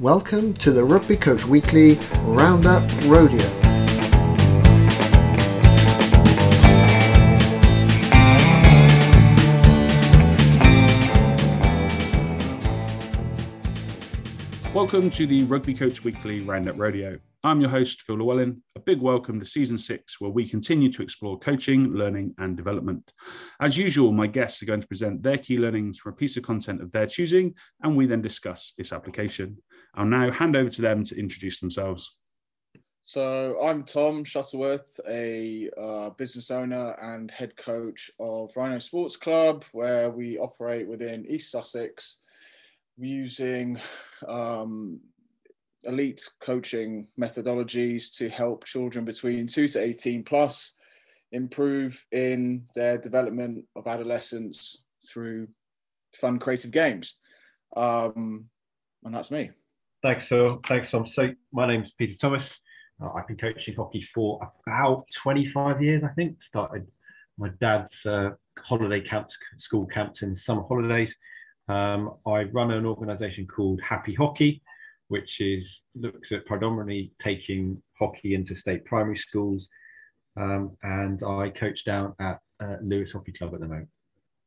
Welcome to the Rugby Coach Weekly Roundup Rodeo. Welcome to the Rugby Coach Weekly Roundup Rodeo. I'm your host, Phil Llewellyn. A big welcome to season six, where we continue to explore coaching, learning, and development. As usual, my guests are going to present their key learnings from a piece of content of their choosing, and we then discuss its application. I'll now hand over to them to introduce themselves. So I'm Tom Shuttleworth, a uh, business owner and head coach of Rhino Sports Club, where we operate within East Sussex using um, elite coaching methodologies to help children between 2 to 18 plus improve in their development of adolescence through fun creative games um, and that's me Thanks, Phil. Thanks, Tom. So, my name's Peter Thomas. Uh, I've been coaching hockey for about 25 years, I think. Started my dad's uh, holiday camps, school camps in summer holidays. Um, I run an organisation called Happy Hockey, which is looks at predominantly taking hockey into state primary schools, um, and I coach down at uh, Lewes Hockey Club at the moment.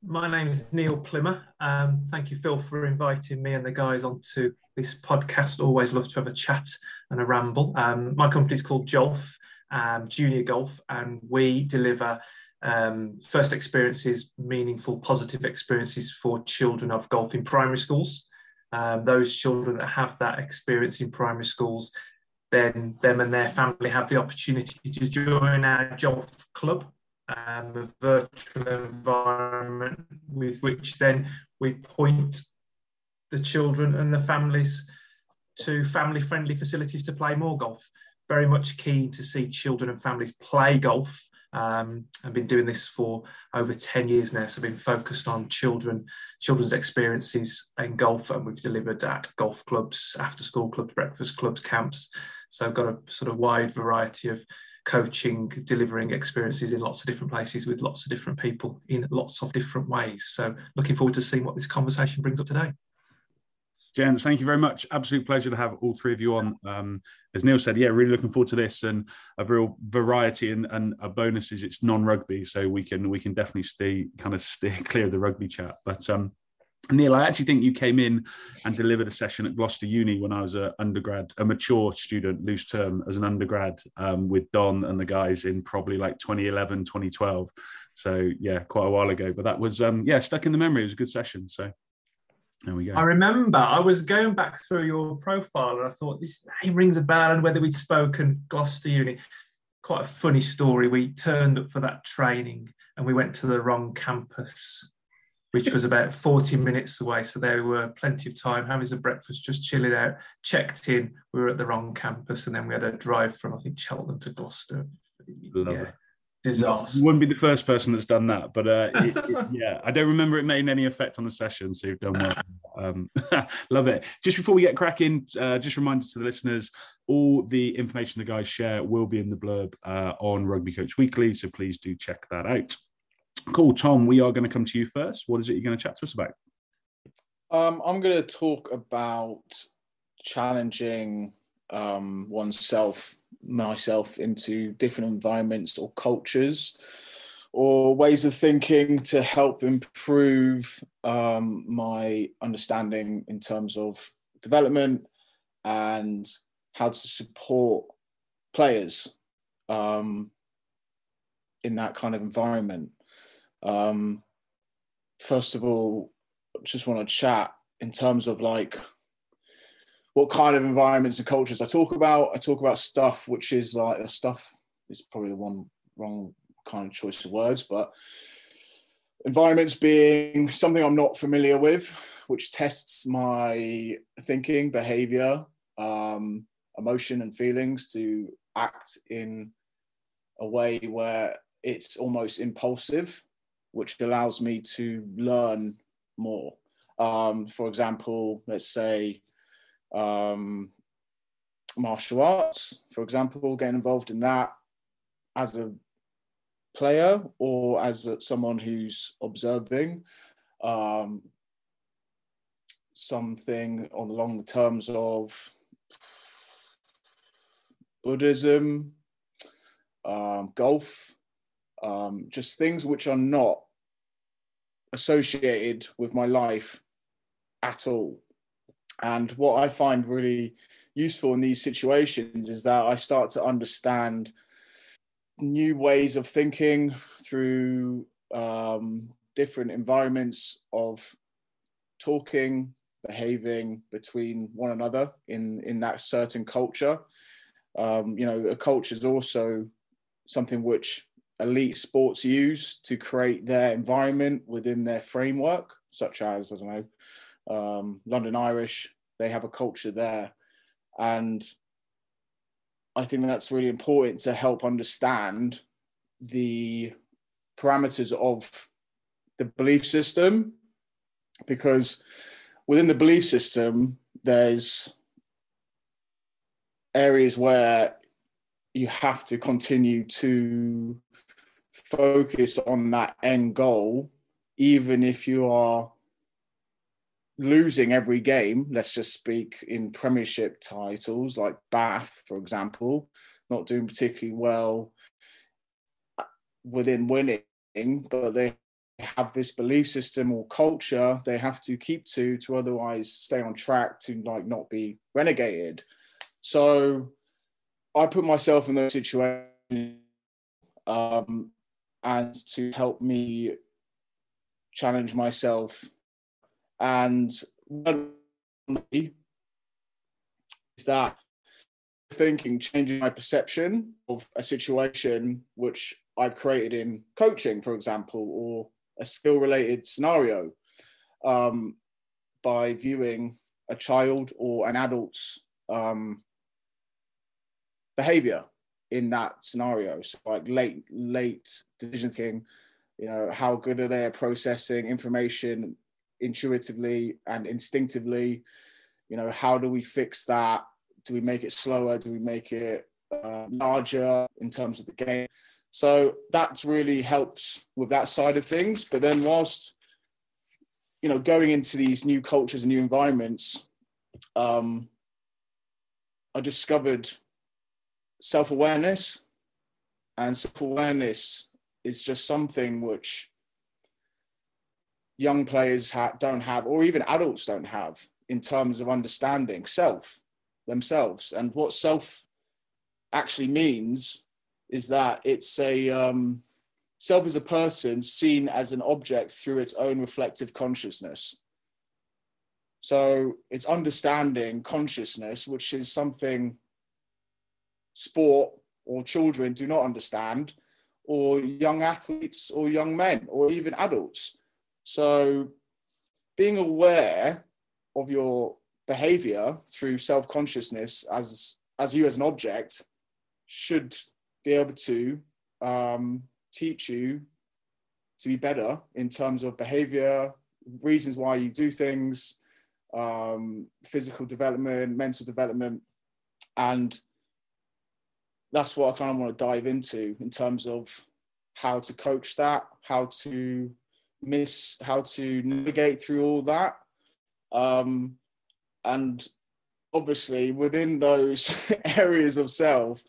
My name is Neil Plimmer. Um, thank you, Phil, for inviting me and the guys onto this podcast. Always love to have a chat and a ramble. Um, my company is called Jolf, um, Junior Golf, and we deliver um, first experiences, meaningful, positive experiences for children of golf in primary schools. Um, those children that have that experience in primary schools, then them and their family have the opportunity to join our Jolf club, um, a virtual environment with which then we point the children and the families to family friendly facilities to play more golf. Very much keen to see children and families play golf. Um, I've been doing this for over 10 years now, so I've been focused on children, children's experiences in golf, and we've delivered at golf clubs, after school clubs, breakfast clubs, camps. So I've got a sort of wide variety of coaching, delivering experiences in lots of different places with lots of different people in lots of different ways. So looking forward to seeing what this conversation brings up today. Gents, thank you very much. Absolute pleasure to have all three of you on. Um, as Neil said, yeah, really looking forward to this and a real variety and, and a bonus is it's non-rugby, so we can we can definitely stay kind of stay clear of the rugby chat. But um, Neil, I actually think you came in and delivered a session at Gloucester Uni when I was an undergrad, a mature student, loose term, as an undergrad um, with Don and the guys in probably like 2011, 2012. So yeah, quite a while ago. But that was um, yeah stuck in the memory. It was a good session. So there we go. I remember I was going back through your profile and I thought this name rings a bell and whether we'd spoken Gloucester Uni. Quite a funny story. We turned up for that training and we went to the wrong campus, which was about 40 minutes away. So there were plenty of time having some breakfast, just chilling out, checked in. We were at the wrong campus and then we had a drive from, I think, Cheltenham to Gloucester. Love yeah. it disaster. You wouldn't be the first person that's done that, but uh, it, it, yeah, I don't remember it making any effect on the session. So you've done well. Um, love it. Just before we get cracking, uh, just reminders to the listeners: all the information the guys share will be in the blurb uh, on Rugby Coach Weekly. So please do check that out. Cool, Tom. We are going to come to you first. What is it you're going to chat to us about? Um, I'm going to talk about challenging um, oneself myself into different environments or cultures or ways of thinking to help improve um, my understanding in terms of development and how to support players um, in that kind of environment. Um, first of all, just want to chat in terms of like what kind of environments and cultures I talk about. I talk about stuff which is like uh, stuff is probably the one wrong kind of choice of words, but environments being something I'm not familiar with, which tests my thinking, behavior, um, emotion, and feelings to act in a way where it's almost impulsive, which allows me to learn more. Um, for example, let's say um, martial arts, for example, getting involved in that as a player or as a, someone who's observing. Um, something on along the terms of Buddhism, um, golf, um, just things which are not associated with my life at all. And what I find really useful in these situations is that I start to understand new ways of thinking through um, different environments of talking, behaving between one another in in that certain culture. Um, you know, a culture is also something which elite sports use to create their environment within their framework, such as I don't know, um, London Irish. They have a culture there, and I think that's really important to help understand the parameters of the belief system because within the belief system there's areas where you have to continue to focus on that end goal even if you are losing every game let's just speak in premiership titles like bath for example not doing particularly well within winning but they have this belief system or culture they have to keep to to otherwise stay on track to like not be renegated so i put myself in those situations um, and to help me challenge myself and is that thinking changing my perception of a situation which I've created in coaching, for example, or a skill related scenario um, by viewing a child or an adult's um, behavior in that scenario. So, like late, late decision making, you know, how good are they at processing information intuitively and instinctively? You know, how do we fix that? Do we make it slower? Do we make it uh, larger in terms of the game? So that's really helps with that side of things. But then whilst you know going into these new cultures and new environments, um, I discovered self-awareness, and self-awareness is just something which young players ha- don't have, or even adults don't have, in terms of understanding self themselves and what self actually means is that it's a um, self as a person seen as an object through its own reflective consciousness. So it's understanding consciousness, which is something sport or children do not understand, or young athletes or young men or even adults. So being aware of your behavior through self-consciousness as as you as an object should be able to um, teach you to be better in terms of behavior, reasons why you do things, um, physical development, mental development, and that's what I kind of want to dive into in terms of how to coach that, how to miss, how to navigate through all that, um, and obviously within those areas of self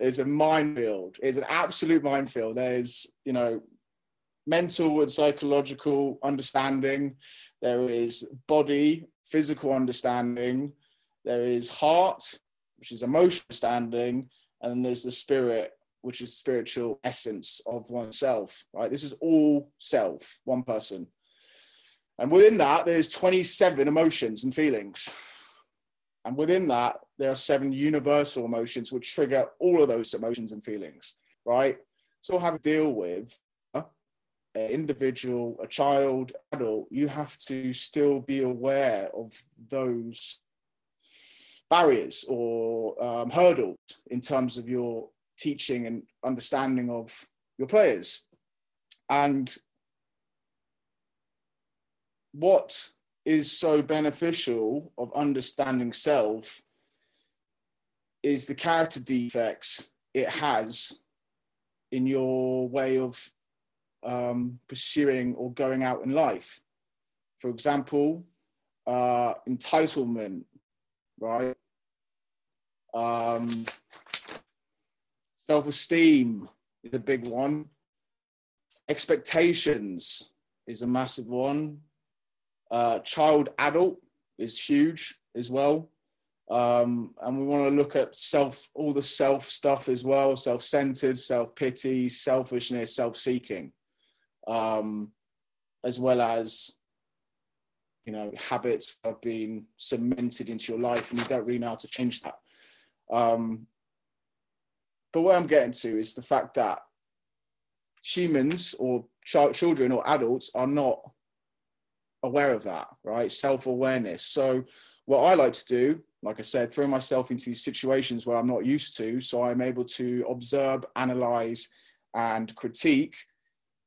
it's a minefield. It's an absolute minefield. There's, you know, mental and psychological understanding. There is body, physical understanding. There is heart, which is emotional understanding. And then there's the spirit, which is spiritual essence of oneself, right? This is all self, one person. And within that, there's 27 emotions and feelings. And within that, there are seven universal emotions which trigger all of those emotions and feelings, right? So have to deal with an individual, a child, adult, you have to still be aware of those barriers or um, hurdles in terms of your teaching and understanding of your players. And what is so beneficial of understanding self is the character defects it has in your way of um, pursuing or going out in life. For example, uh, entitlement, right? Um, Self esteem is a big one. Expectations is a massive one. Uh, child adult is huge as well. Um, and we want to look at self, all the self stuff as well self centered, self pity, selfishness, self seeking, um, as well as you know habits have been cemented into your life and you don't really know how to change that um, but what I'm getting to is the fact that humans or ch- children or adults are not aware of that, right? Self awareness. So, what I like to do, like I said, throw myself into these situations where I'm not used to. So, I'm able to observe, analyze, and critique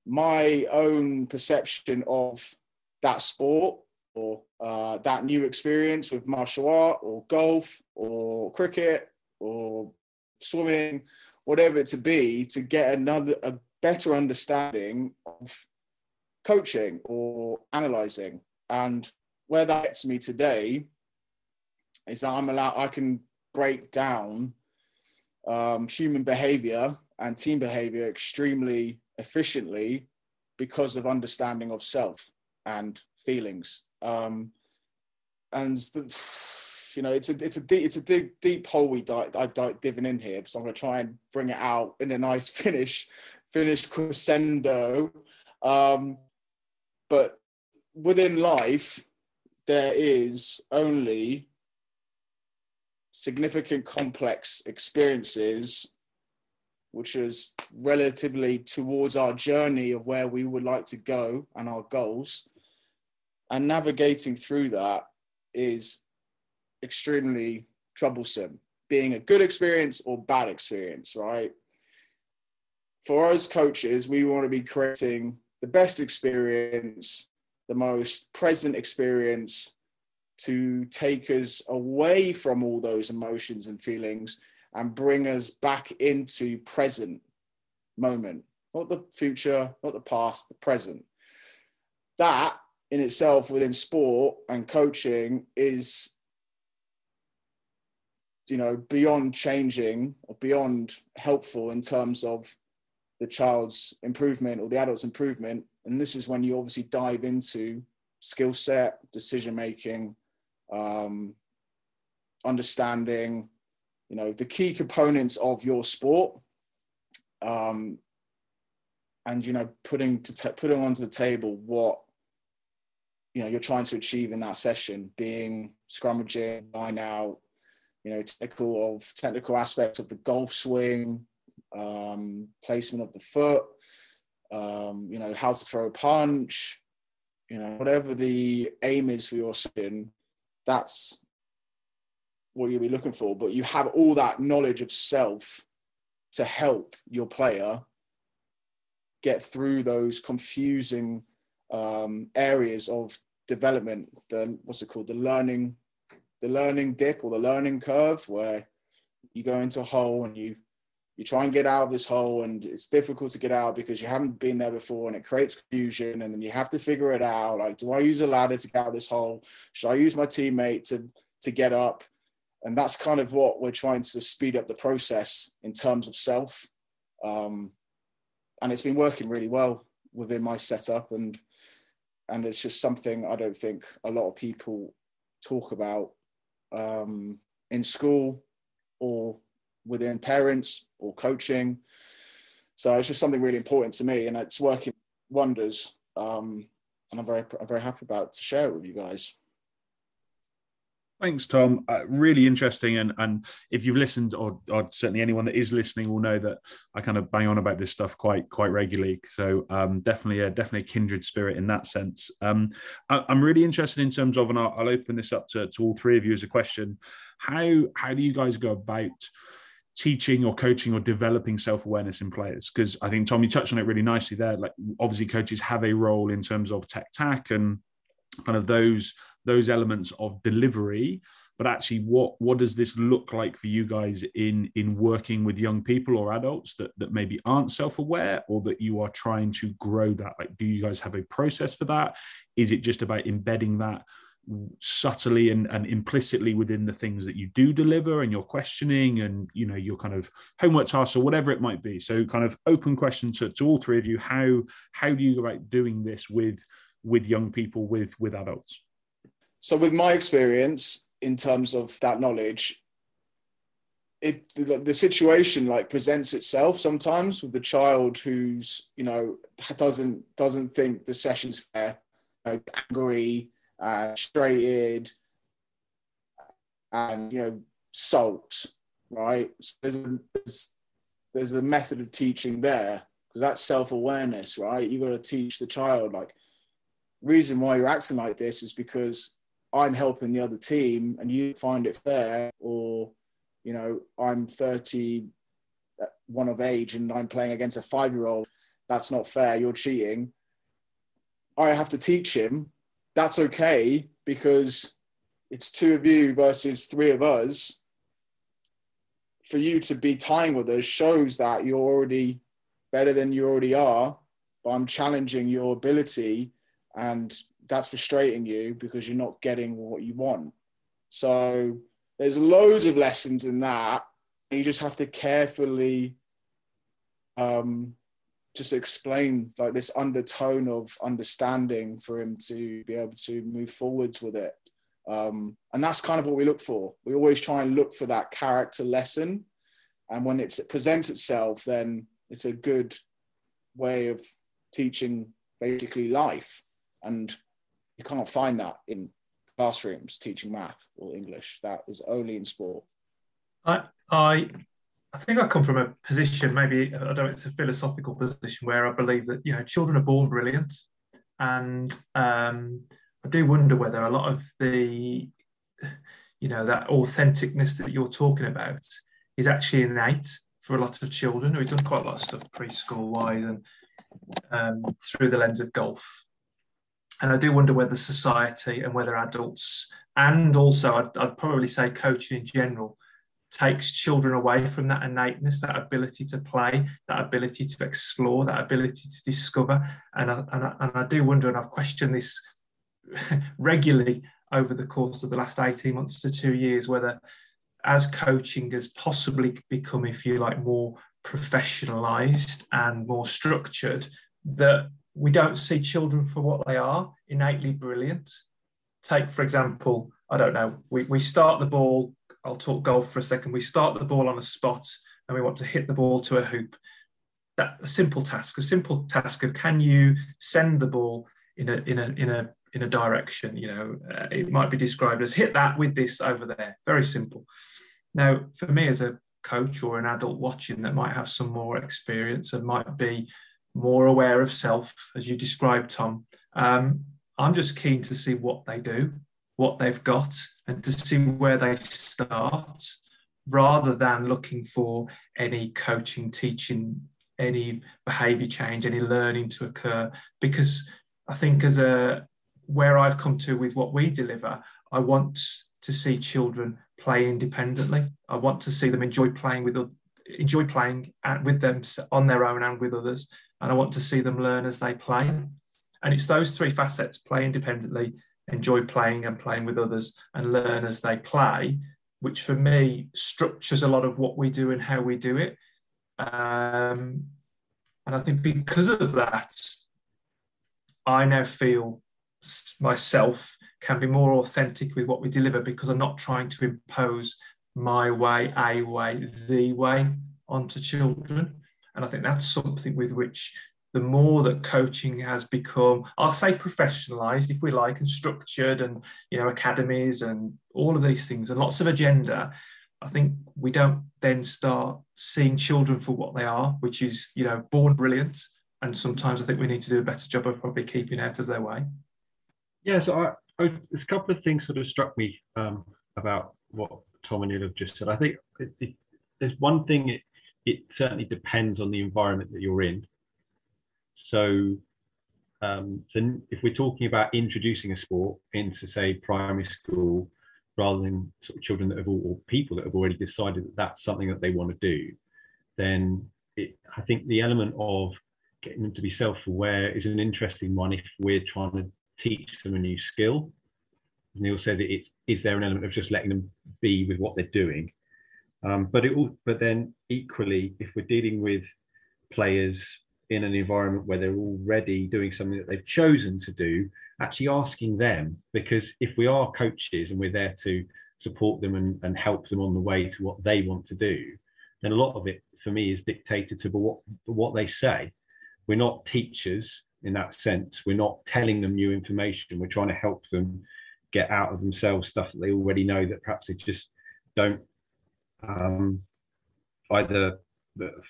my own perception of that sport or uh, that new experience with martial art or golf or cricket or swimming, whatever it to be, to get another a better understanding of coaching or analyzing. And where that gets me today is that I'm allowed I can break down um, human behavior and team behavior extremely efficiently because of understanding of self and feelings. Um, and the, you know, it's a it's a deep, it's a deep deep hole we di- I di- diving in here. So I'm going to try and bring it out in a nice finish, finish crescendo. Um, but within life, there is only significant complex experiences which is relatively towards our journey of where we would like to go and our goals and navigating through that is extremely troublesome, being a good experience or bad experience, right? For us coaches, we want to be creating the best experience, the most present experience to take us away from all those emotions and feelings and bring us back into present moment, not the future, not the past, the present. That in itself within sport and coaching is you know beyond changing or beyond helpful in terms of the child's improvement or the adult's improvement. And this is when you obviously dive into skill set decision making um, understanding you know the key components of your sport um, and you know putting to t- putting onto the table what you know you're trying to achieve in that session being scrummaging line out you know, technical of technical aspects of the golf swing, um, placement of the foot, um, you know, how to throw a punch, you know, whatever the aim is for your session, that's what you'll be looking for. But you have all that knowledge of self to help your player get through those confusing um, areas of development. The what's it called? The learning the learning dip or the learning curve where you go into a hole and you you try and get out of this hole and it's difficult to get out because you haven't been there before and it creates confusion and then you have to figure it out. Like do i use a ladder to get out of this hole? Should i use my teammate to to get up? And that's kind of what we're trying to speed up the process in terms of self. Um, and it's been working really well within my setup and and it's just something i don't think a lot of people talk about um, in school or within parents or coaching. So it's just something really important to me, and it's working wonders. Um, and I'm very, I'm very happy about to share it with you guys. Thanks, Tom. Uh, really interesting, and and if you've listened, or, or certainly anyone that is listening, will know that I kind of bang on about this stuff quite quite regularly. So um, definitely, a, definitely a kindred spirit in that sense. Um, I, am really interested in terms of, and I'll, I'll open this up to, to all three of you as a question. How how do you guys go about teaching or coaching or developing self-awareness in players because i think tom you touched on it really nicely there like obviously coaches have a role in terms of tech tac and kind of those those elements of delivery but actually what what does this look like for you guys in in working with young people or adults that that maybe aren't self-aware or that you are trying to grow that? Like do you guys have a process for that? Is it just about embedding that subtly and, and implicitly within the things that you do deliver and your questioning and you know your kind of homework tasks or whatever it might be? So kind of open question to, to all three of you. How how do you go about doing this with with young people with with adults so with my experience in terms of that knowledge it the, the, situation like presents itself sometimes with the child who's you know doesn't doesn't think the session's fair you know, angry uh, frustrated and you know sulks right? So there's, there's, there's a method of teaching there. Because that's self-awareness right? You got to teach the child like reason why you're acting like this is because i'm helping the other team and you find it fair or you know, I'm 31 uh, of age and I'm playing against a five year old. That's not fair. You're cheating. I have to teach him. That's okay because it's two of you versus three of us. For you to be tying with us shows that you're already better than you already are. But I'm challenging your ability, and that's frustrating you because you're not getting what you want. So there's loads of lessons in that. You just have to carefully um, just explain like this undertone of understanding for him to be able to move forwards with it. Um, and that's kind of what we look for. We always try and look for that character lesson. And when it presents itself, then it's a good way of teaching basically life. And you can't find that in classrooms teaching math or English. That is only in sport. I I I think I come from a position, maybe I don't know, it's a philosophical position where I believe that you know children are born brilliant, and um, I do wonder whether a lot of the you know that authenticness that you're talking about is actually innate for a lot of children. We've done quite a lot of stuff preschool wise and um, through the lens of golf and I do wonder whether society and whether adults, and also I'd, I'd, probably say coaching in general, takes children away from that innateness, that ability to play, that ability to explore, that ability to discover. And I, and I, and I do wonder, and I've questioned this regularly over the course of the last 18 months to two years, whether as coaching has possibly become, if you like, more professionalized and more structured, that we don't see children for what they are, innately brilliant. Take, for example, I don't know, we, we start the ball, I'll talk golf for a second. We start the ball on a spot and we want to hit the ball to a hoop. That a simple task, a simple task of can you send the ball in a in a in a in a direction? You know, uh, it might be described as hit that with this over there. Very simple. Now, for me as a coach or an adult watching that might have some more experience and might be more aware of self, as you described, Tom. Um, I'm just keen to see what they do, what they've got, and to see where they start, rather than looking for any coaching, teaching, any behavior change, any learning to occur. Because I think, as a where I've come to with what we deliver, I want to see children play independently. I want to see them enjoy playing with enjoy playing with them on their own and with others and I want to see them learn as they play. And it's those three facets play independently, enjoy playing and playing with others, and learn as they play, which for me structures a lot of what we do and how we do it. Um, and I think because of that, I now feel myself can be more authentic with what we deliver because I'm not trying to impose my way, a way, the way onto children. And I think that's something with which the more that coaching has become, I'll say professionalized, if we like, and structured, and you know, academies and all of these things, and lots of agenda. I think we don't then start seeing children for what they are, which is, you know, born brilliant. And sometimes I think we need to do a better job of probably keeping out of their way. Yeah, so I, I, there's a couple of things sort of struck me um, about what Tom and you have just said. I think it, it, there's one thing it, certainly depends on the environment that you're in. So, um, so if we're talking about introducing a sport into, say, primary school, rather than sort of children that have all, or people that have already decided that that's something that they want to do, then it, I think the element of getting them to be self-aware is an interesting one if we're trying to teach them a new skill. Neil said, it, it's is there an element of just letting them be with what they're doing? Um, but it all, but then equally, if we're dealing with players in an environment where they're already doing something that they've chosen to do, actually asking them, because if we are coaches and we're there to support them and, and help them on the way to what they want to do, then a lot of it for me is dictated to what, what they say. We're not teachers in that sense. We're not telling them new information. We're trying to help them get out of themselves stuff that they already know that perhaps they just don't um, either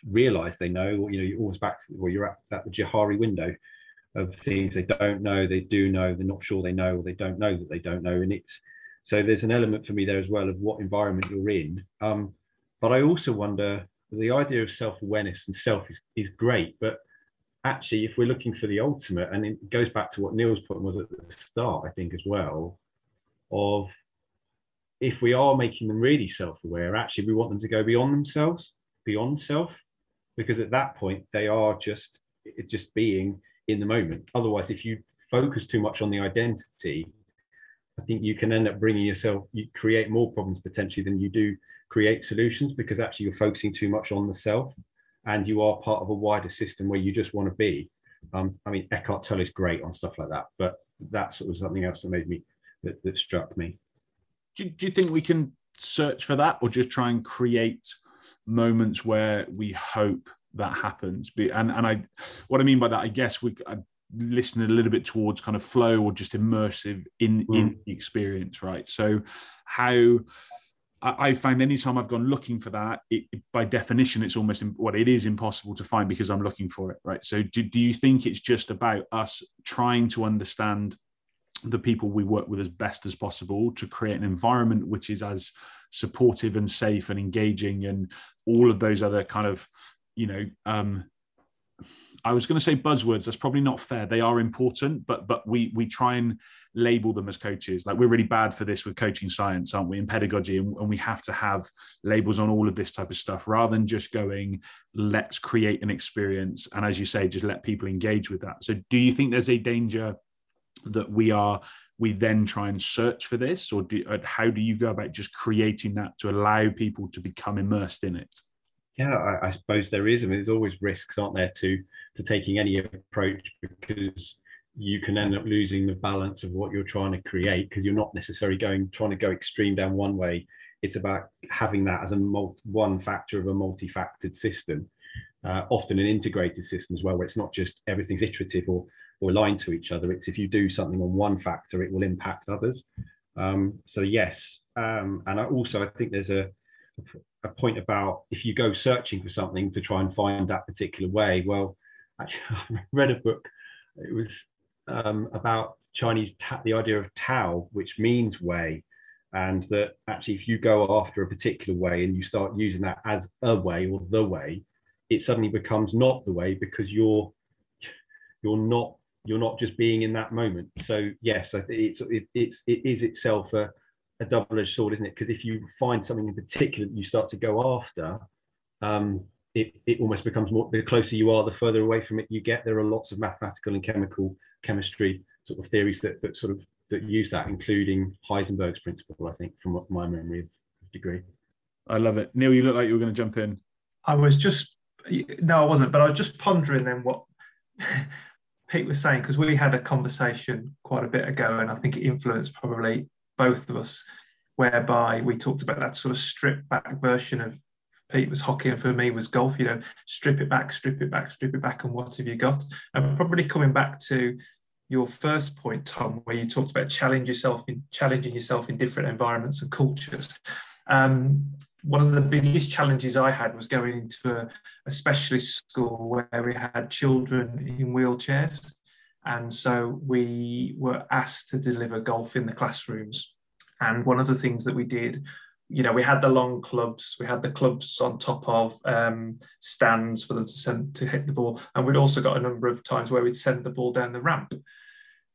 realize they know, or you know, you're always back to, or you're at, the Johari window of things they don't know, they do know, they're not sure they know, or they don't know that they don't know. And it's so there's an element for me there as well of what environment you're in. Um, but I also wonder the idea of self-awareness and self is, is great, but actually, if we're looking for the ultimate, and it goes back to what Neil's point was at the start, I think as well, of if we are making them really self-aware, actually we want them to go beyond themselves, beyond self, because at that point they are just just being in the moment. Otherwise, if you focus too much on the identity, I think you can end up bringing yourself, you create more problems potentially than you do create solutions because actually you're focusing too much on the self and you are part of a wider system where you just want to be. Um, I mean, Eckhart Tolle is great on stuff like that, but that's sort of something else that made me, that, that struck me. Do, do you think we can search for that or just try and create moments where we hope that happens? And, and I, what I mean by that, I guess we, I, listening a little bit towards kind of flow or just immersive in mm. in the experience right so how I, I find anytime I've gone looking for that, it, by definition, it's almost what well, it is impossible to find because I'm looking for it, right? So, do, do you think it's just about us trying to understand the people we work with as best as possible to create an environment which is as supportive and safe and engaging and all of those other kind of you know um, I was going to say buzzwords. That's probably not fair. They are important, but but we we try and label them as coaches. Like we're really bad for this with coaching science, aren't we? In pedagogy, and, and we have to have labels on all of this type of stuff rather than just going, let's create an experience. And as you say, just let people engage with that. So, do you think there's a danger that we are we then try and search for this, or do, how do you go about just creating that to allow people to become immersed in it? Yeah, I, I, suppose there is. I mean, there's always risks, aren't there, to to taking any approach because you can end up losing the balance of what you're trying to create because you're not necessarily going trying to go extreme down one way. It's about having that as a multi, one factor of a multi-factored system, uh, often an integrated system as well, where it's not just everything's iterative or or aligned to each other. It's if you do something on one factor, it will impact others. Um, so yes, um, and I also I think there's a a point about if you go searching for something to try and find that particular way. Well, actually, I read a book. It was um, about Chinese ta- the idea of Tao, which means way, and that actually, if you go after a particular way and you start using that as a way or the way, it suddenly becomes not the way because you're you're not you're not just being in that moment. So yes, it's it, it's it is itself a a double-edged sword, isn't it? Because if you find something in particular that you start to go after, um, it, it almost becomes more the closer you are, the further away from it you get. There are lots of mathematical and chemical chemistry sort of theories that, that sort of that use that, including Heisenberg's principle, I think, from my memory of degree. I love it. Neil, you look like you were going to jump in. I was just no, I wasn't, but I was just pondering then what Pete was saying because we had a conversation quite a bit ago, and I think it influenced probably both of us, whereby we talked about that sort of stripped back version of Pete was hockey and for me was golf. You know, strip it back, strip it back, strip it back, and what have you got? And probably coming back to your first point, Tom, where you talked about challenge yourself in challenging yourself in different environments and cultures. Um, one of the biggest challenges I had was going into a, a specialist school where we had children in wheelchairs. And so we were asked to deliver golf in the classrooms. And one of the things that we did, you know, we had the long clubs, we had the clubs on top of um, stands for them to send to hit the ball. And we'd also got a number of times where we'd send the ball down the ramp.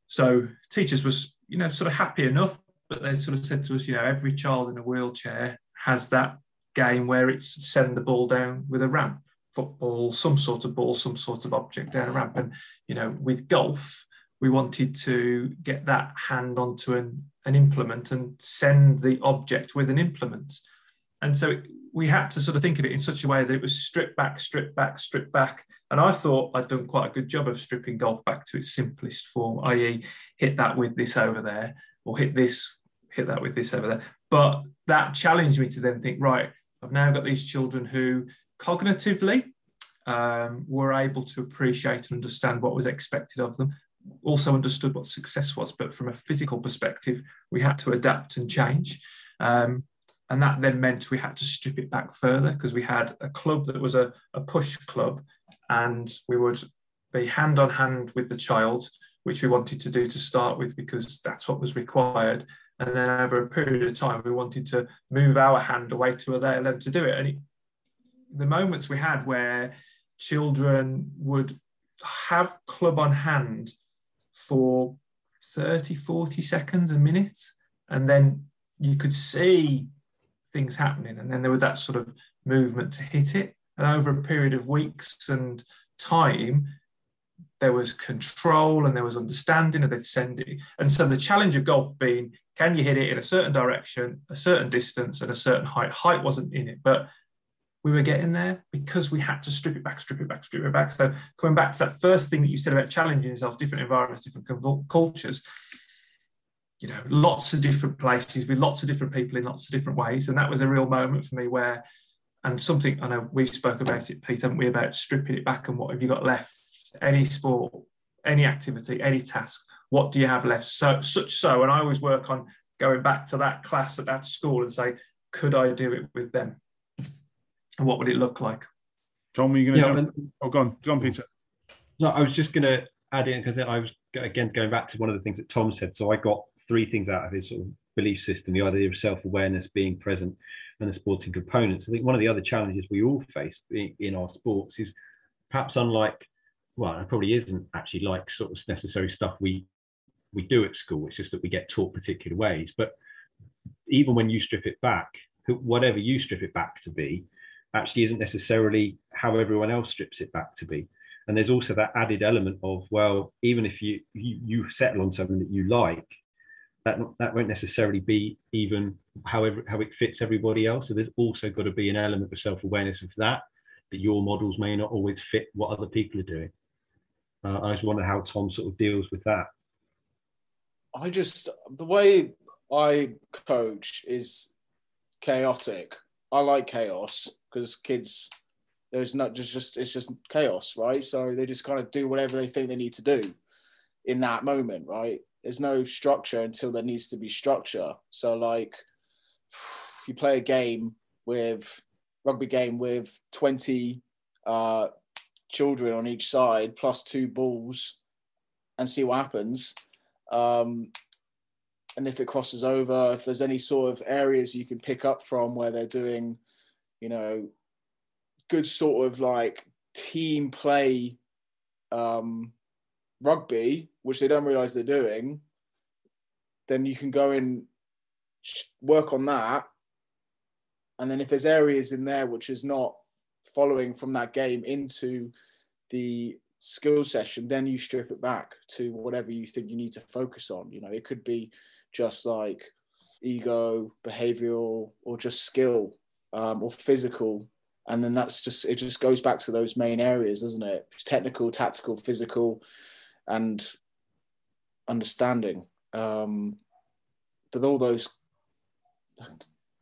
So teachers was, you know, sort of happy enough, but they sort of said to us, you know, every child in a wheelchair has that game where it's send the ball down with a ramp football, some sort of ball, some sort of object down a ramp. And, you know, with golf, we wanted to get that hand onto an, an implement and send the object with an implement. And so we had to sort of think of it in such a way that it was stripped back, stripped back, stripped back. And I thought I'd done quite a good job of stripping golf back to its simplest form, i.e., hit that with this over there, or hit this, hit that with this over there. But that challenged me to then think, right, I've now got these children who cognitively um, were able to appreciate and understand what was expected of them, also understood what success was, but from a physical perspective, we had to adapt and change. Um, and that then meant we had to strip it back further because we had a club that was a, a push club, and we would be hand on hand with the child, which we wanted to do to start with because that's what was required. And then over a period of time, we wanted to move our hand away to allow them to do it. And it, the moments we had where children would have club on hand for 30, 40 seconds, a minute, and then you could see things happening. And then there was that sort of movement to hit it. And over a period of weeks and time, there was control and there was understanding and they'd send it. And so the challenge of golf being can you hit it in a certain direction, a certain distance, and a certain height? Height wasn't in it, but we were getting there because we had to strip it back, strip it back, strip it back. So coming back to that first thing that you said about challenging yourself, different environments, different cultures, you know, lots of different places with lots of different people in lots of different ways. And that was a real moment for me where, and something I know we spoke about it, Pete, haven't we, about stripping it back and what have you got left? Any sport, any activity, any task, what do you have left? So such so, and I always work on going back to that class at that school and say, could I do it with them? And what would it look like? John, were you going to yeah, jump? oh, go on, go on, Peter. No, I was just going to add in because I was again going back to one of the things that Tom said. So I got three things out of his sort of belief system: the idea of self-awareness, being present, and the sporting components. I think one of the other challenges we all face in our sports is perhaps unlike, well, it probably isn't actually like sort of necessary stuff we we do at school. It's just that we get taught particular ways. But even when you strip it back, whatever you strip it back to be, actually isn't necessarily how everyone else strips it back to be and there's also that added element of well even if you you, you settle on something that you like that that won't necessarily be even however how it fits everybody else so there's also got to be an element of self-awareness of that that your models may not always fit what other people are doing uh, i just wonder how tom sort of deals with that i just the way i coach is chaotic i like chaos because kids there's not just just it's just chaos, right? So they just kind of do whatever they think they need to do in that moment, right? There's no structure until there needs to be structure. So like you play a game with rugby game with 20 uh, children on each side plus two balls and see what happens. Um, and if it crosses over, if there's any sort of areas you can pick up from where they're doing, you know, good sort of like team play um, rugby, which they don't realize they're doing, then you can go and work on that. And then if there's areas in there which is not following from that game into the skill session, then you strip it back to whatever you think you need to focus on. You know, it could be just like ego, behavioral, or just skill um, or physical. And then that's just it just goes back to those main areas doesn't it? Technical tactical physical and understanding. Um, but all those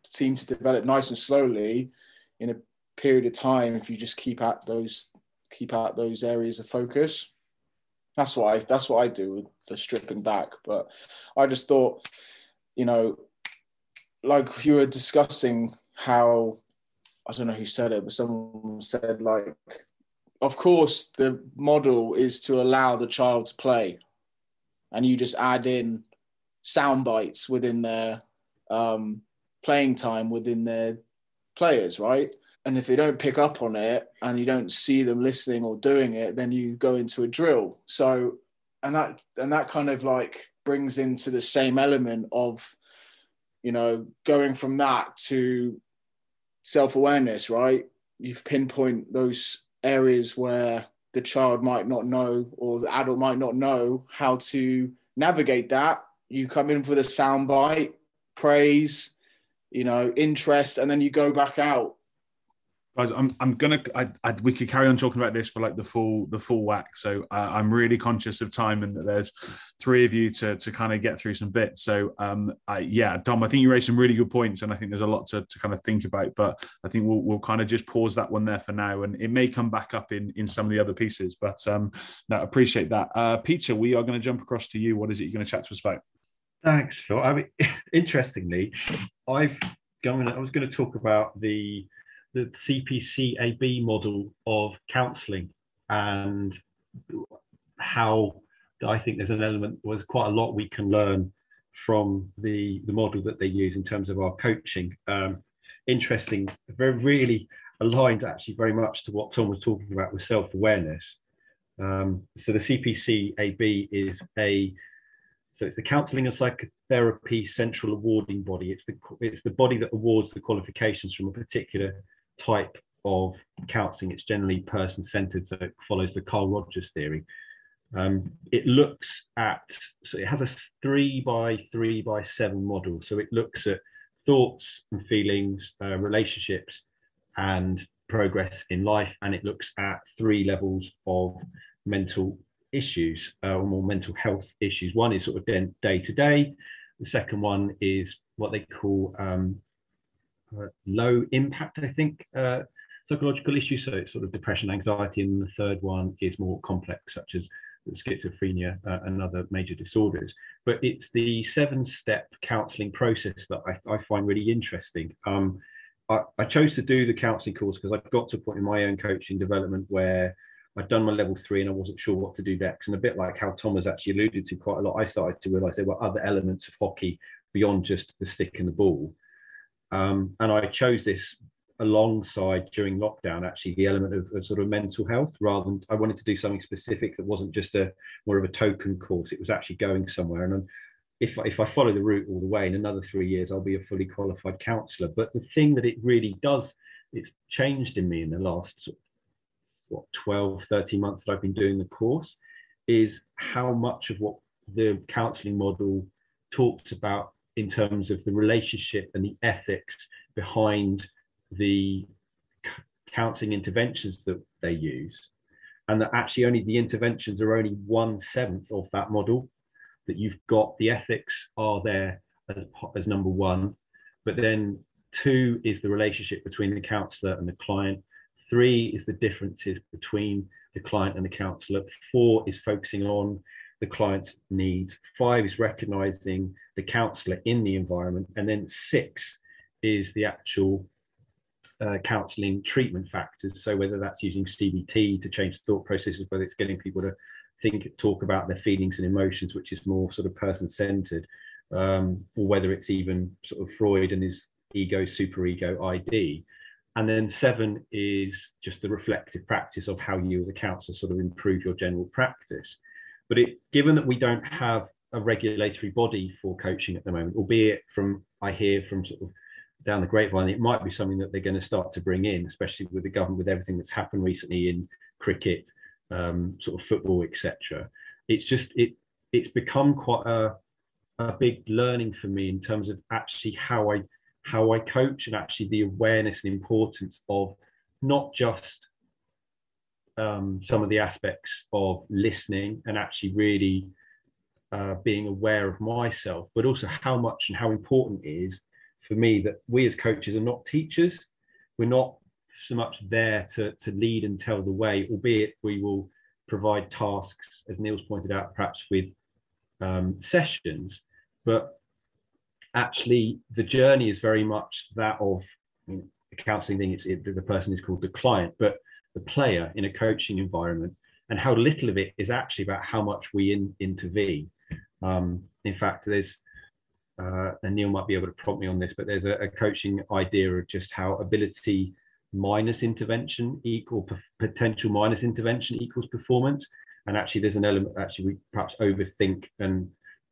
seem to develop nice and slowly in a period of time if you just keep at those keep out those areas of focus that's what i that's what i do with the stripping back but i just thought you know like you were discussing how I don't know who said it, but someone said like, of course, the model is to allow the child to play, and you just add in sound bites within their um, playing time within their players, right? And if they don't pick up on it and you don't see them listening or doing it, then you go into a drill. So, and that and that kind of like brings into the same element of, you know, going from that to self awareness, right? You've pinpoint those areas where the child might not know or the adult might not know how to navigate that. You come in for the soundbite, praise, you know, interest, and then you go back out I'm, I'm gonna. I, I, we could carry on talking about this for like the full the full whack. So uh, I'm really conscious of time and that there's three of you to to kind of get through some bits. So um, I, yeah, Dom, I think you raised some really good points, and I think there's a lot to, to kind of think about. But I think we'll we'll kind of just pause that one there for now, and it may come back up in in some of the other pieces. But um, no, appreciate that, uh, Peter. We are going to jump across to you. What is it you're going to chat to us about? Thanks, Phil. I mean, interestingly, I've gone. I was going to talk about the the CPC-AB model of counselling and how I think there's an element, there's quite a lot we can learn from the, the model that they use in terms of our coaching. Um, interesting, very really aligned actually very much to what Tom was talking about with self-awareness. Um, so the CPC-AB is a so it's the counselling and psychotherapy central awarding body. It's the it's the body that awards the qualifications from a particular type of counseling. It's generally person centered, so it follows the Carl Rogers theory. Um, it looks at, so it has a three by three by seven model. So it looks at thoughts and feelings, uh, relationships, and progress in life. And it looks at three levels of mental issues uh, or more mental health issues. One is sort of day to day. The second one is what they call um, low impact, I think, uh, psychological issues. So it's sort of depression, anxiety, and the third one is more complex, such as schizophrenia uh, and other major disorders. But it's the seven-step counselling process that I, I, find really interesting. Um, I, I, chose to do the counselling course because I got to a point in my own coaching development where I'd done my level three and I wasn't sure what to do next. And a bit like how Tom has actually alluded to quite a lot, I started to realise there were other elements of hockey beyond just the stick and the ball. Um, and I chose this alongside during lockdown actually the element of, of, sort of mental health rather than I wanted to do something specific that wasn't just a more of a token course. It was actually going somewhere. And if, if I follow the route all the way in another three years, I'll be a fully qualified counsellor. But the thing that it really does, it's changed in me in the last what 12, 13 months that I've been doing the course is how much of what the counselling model talks about in terms of the relationship and the ethics behind the counseling interventions that they use and that actually only the interventions are only one seventh of that model that you've got the ethics are there as, as number one but then two is the relationship between the counselor and the client three is the differences between the client and the counselor four is focusing on the client's needs. Five is recognizing the counselor in the environment. And then six is the actual uh, counseling treatment factors. So whether that's using CBT to change thought processes, whether it's getting people to think, talk about their feelings and emotions, which is more sort of person centered, um, or whether it's even sort of Freud and his ego, superego ID. And then seven is just the reflective practice of how you as a counselor sort of improve your general practice. But it, given that we don't have a regulatory body for coaching at the moment, albeit from I hear from sort of down the grapevine, it might be something that they're going to start to bring in, especially with the government, with everything that's happened recently in cricket, um, sort of football, etc. It's just it it's become quite a a big learning for me in terms of actually how I how I coach and actually the awareness and importance of not just um, some of the aspects of listening and actually really uh, being aware of myself, but also how much and how important it is for me that we as coaches are not teachers. We're not so much there to, to lead and tell the way, albeit we will provide tasks, as Neil's pointed out, perhaps with um, sessions, but actually the journey is very much that of the counseling thing. It's it, the person is called the client, but the player in a coaching environment and how little of it is actually about how much we in, intervene. Um, in fact, there's, uh, and Neil might be able to prompt me on this, but there's a, a coaching idea of just how ability minus intervention equal potential minus intervention equals performance. And actually, there's an element actually we perhaps overthink and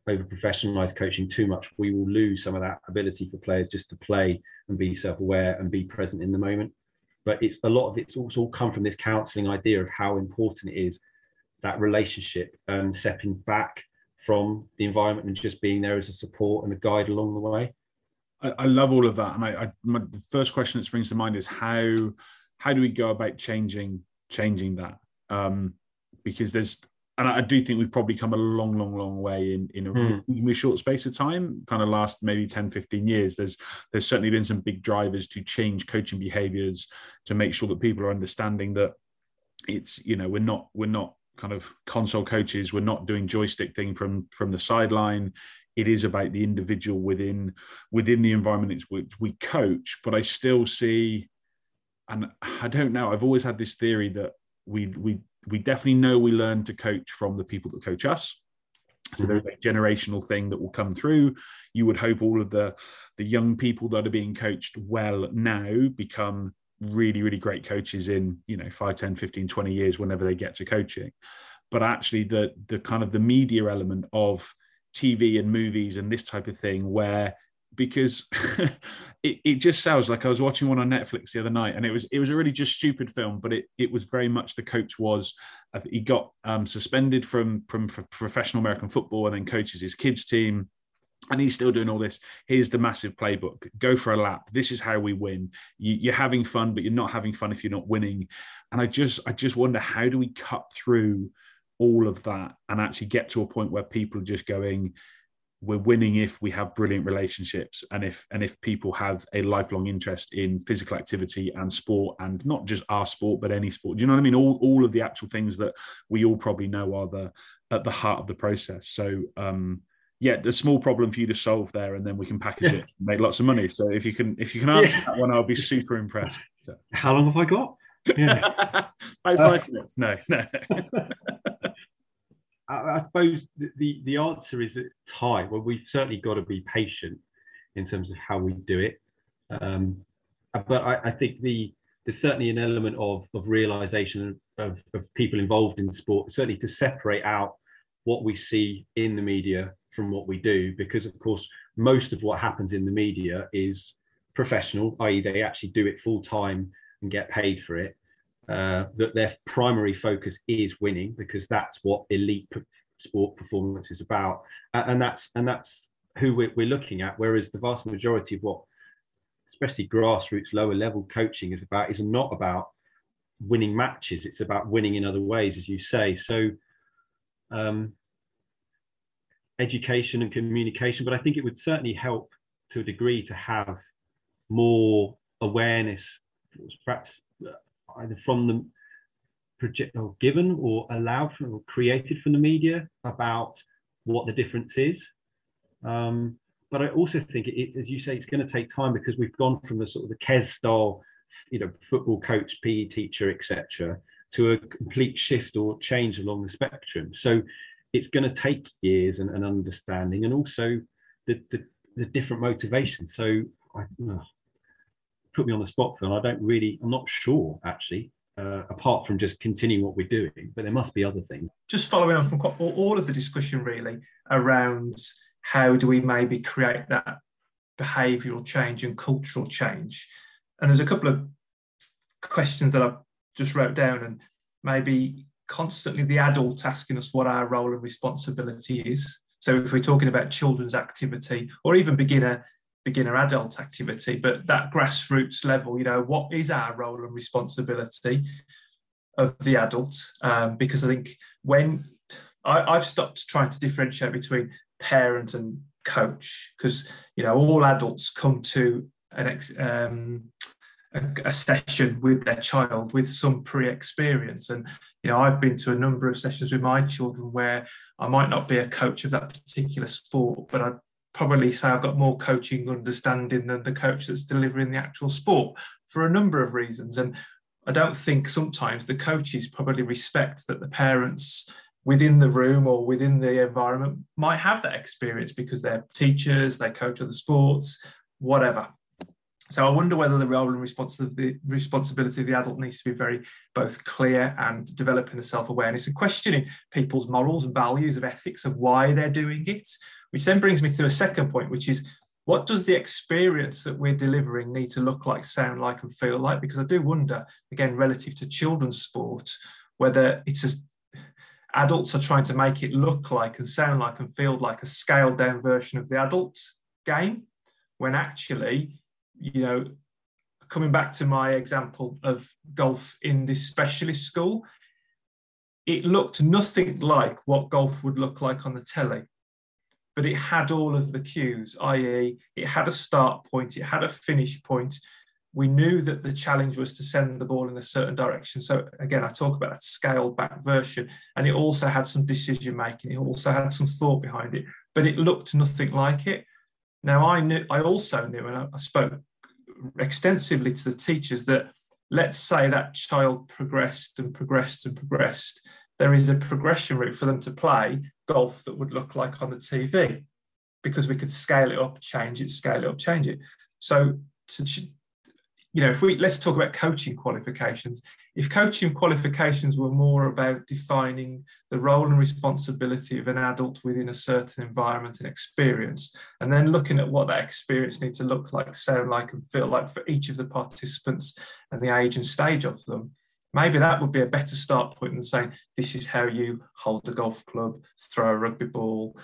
over professionalize coaching too much. We will lose some of that ability for players just to play and be self aware and be present in the moment. But it's a lot of it's also come from this counselling idea of how important it is that relationship and stepping back from the environment and just being there as a support and a guide along the way. I, I love all of that, and I, I my, the first question that springs to mind is how how do we go about changing changing that? Um, because there's and I do think we've probably come a long, long, long way in in a mm. reasonably short space of time, kind of last maybe 10, 15 years. There's there's certainly been some big drivers to change coaching behaviors to make sure that people are understanding that it's you know we're not we're not kind of console coaches we're not doing joystick thing from from the sideline it is about the individual within within the environment which we coach but i still see and i don't know i've always had this theory that we we we definitely know we learn to coach from the people that coach us. So there's a generational thing that will come through. You would hope all of the the young people that are being coached well now become really really great coaches in you know 5 10 15 20 years whenever they get to coaching. But actually the the kind of the media element of tv and movies and this type of thing where because it, it just sounds like I was watching one on Netflix the other night, and it was it was a really just stupid film, but it it was very much the coach was he got um, suspended from from professional American football and then coaches his kids team and he's still doing all this. Here's the massive playbook. Go for a lap. This is how we win. You, are having fun, but you're not having fun if you're not winning. And I just, I just wonder how do we cut through all of that and actually get to a point where people are just going, we're winning if we have brilliant relationships and if and if people have a lifelong interest in physical activity and sport and not just our sport but any sport do you know what i mean all, all of the actual things that we all probably know are the at the heart of the process so um yeah, a small problem for you to solve there, and then we can package yeah. it, make lots of money. So if you can, if you can answer yeah. that one, I'll be super impressed. So. How long have I got? Yeah, five minutes. No, no. I, I, suppose the, the answer is that time. Well, we've certainly got to be patient in terms of how we do it. Um, but I, I, think the there's certainly an element of of realization of, of people involved in sport, certainly to separate out what we see in the media from what we do because of course most of what happens in the media is professional i.e they actually do it full time and get paid for it uh, that their primary focus is winning because that's what elite sport performance is about. And that's and that's who we're, we're looking at whereas the vast majority of what especially grassroots lower level coaching is about is not about winning matches. It's about winning in other ways as you say. So um, education and communication, but I think it would certainly help to a degree to have more awareness, perhaps either from the project or given or allowed from, or created from the media about what the difference is. Um, but I also think it, as you say, it's going to take time because we've gone from the sort of the Kes style, you know, football coach, PE teacher, etc., to a complete shift or change along the spectrum. So it's going to take years and, and understanding and also the, the, the different motivations. So I put me on the spot, Phil. I don't really, I'm not sure actually, uh, apart from just continuing what we're doing, but there must be other things. Just following on from all of the discussion really around how do we maybe create that behavioural change and cultural change. And there's a couple of questions that I've just wrote down and maybe constantly the adult asking us what our role and responsibility is. So if we're talking about children's activity or even beginner beginner adult activity, but that grassroots level, you know, what is our role and responsibility of the adult? Um, because I think when I, have stopped trying to differentiate between parent and coach, because you know all adults come to an ex, um, a, a, session with their child with some pre-experience and you know i've been to a number of sessions with my children where i might not be a coach of that particular sport but i'd probably say i've got more coaching understanding than the coach that's delivering the actual sport for a number of reasons and i don't think sometimes the coaches probably respect that the parents within the room or within the environment might have that experience because they're teachers they coach other sports whatever so I wonder whether the role and responsibility, of the adult needs to be very both clear and developing the self-awareness and questioning people's morals and values of ethics of why they're doing it. Which then brings me to a second point, which is what does the experience that we're delivering need to look like, sound like, and feel like? Because I do wonder, again, relative to children's sport, whether it's as adults are trying to make it look like and sound like and feel like a scaled down version of the adult game, when actually, you know, coming back to my example of golf in this specialist school, it looked nothing like what golf would look like on the telly but it had all of the cues, i.e., it had a start point, it had a finish point. We knew that the challenge was to send the ball in a certain direction. So again, I talk about a scaled back version, and it also had some decision making. It also had some thought behind it, but it looked nothing like it. Now I knew, I also knew, and I spoke extensively to the teachers that let's say that child progressed and progressed and progressed there is a progression route for them to play golf that would look like on the TV because we could scale it up, change it, scale it up, change it. So, to, you know, if we let's talk about coaching qualifications. If coaching qualifications were more about defining the role and responsibility of an adult within a certain environment and experience, and then looking at what that experience needs to look like, sound like, and feel like for each of the participants and the age and stage of them, maybe that would be a better start point than saying this is how you hold a golf club, throw a rugby ball,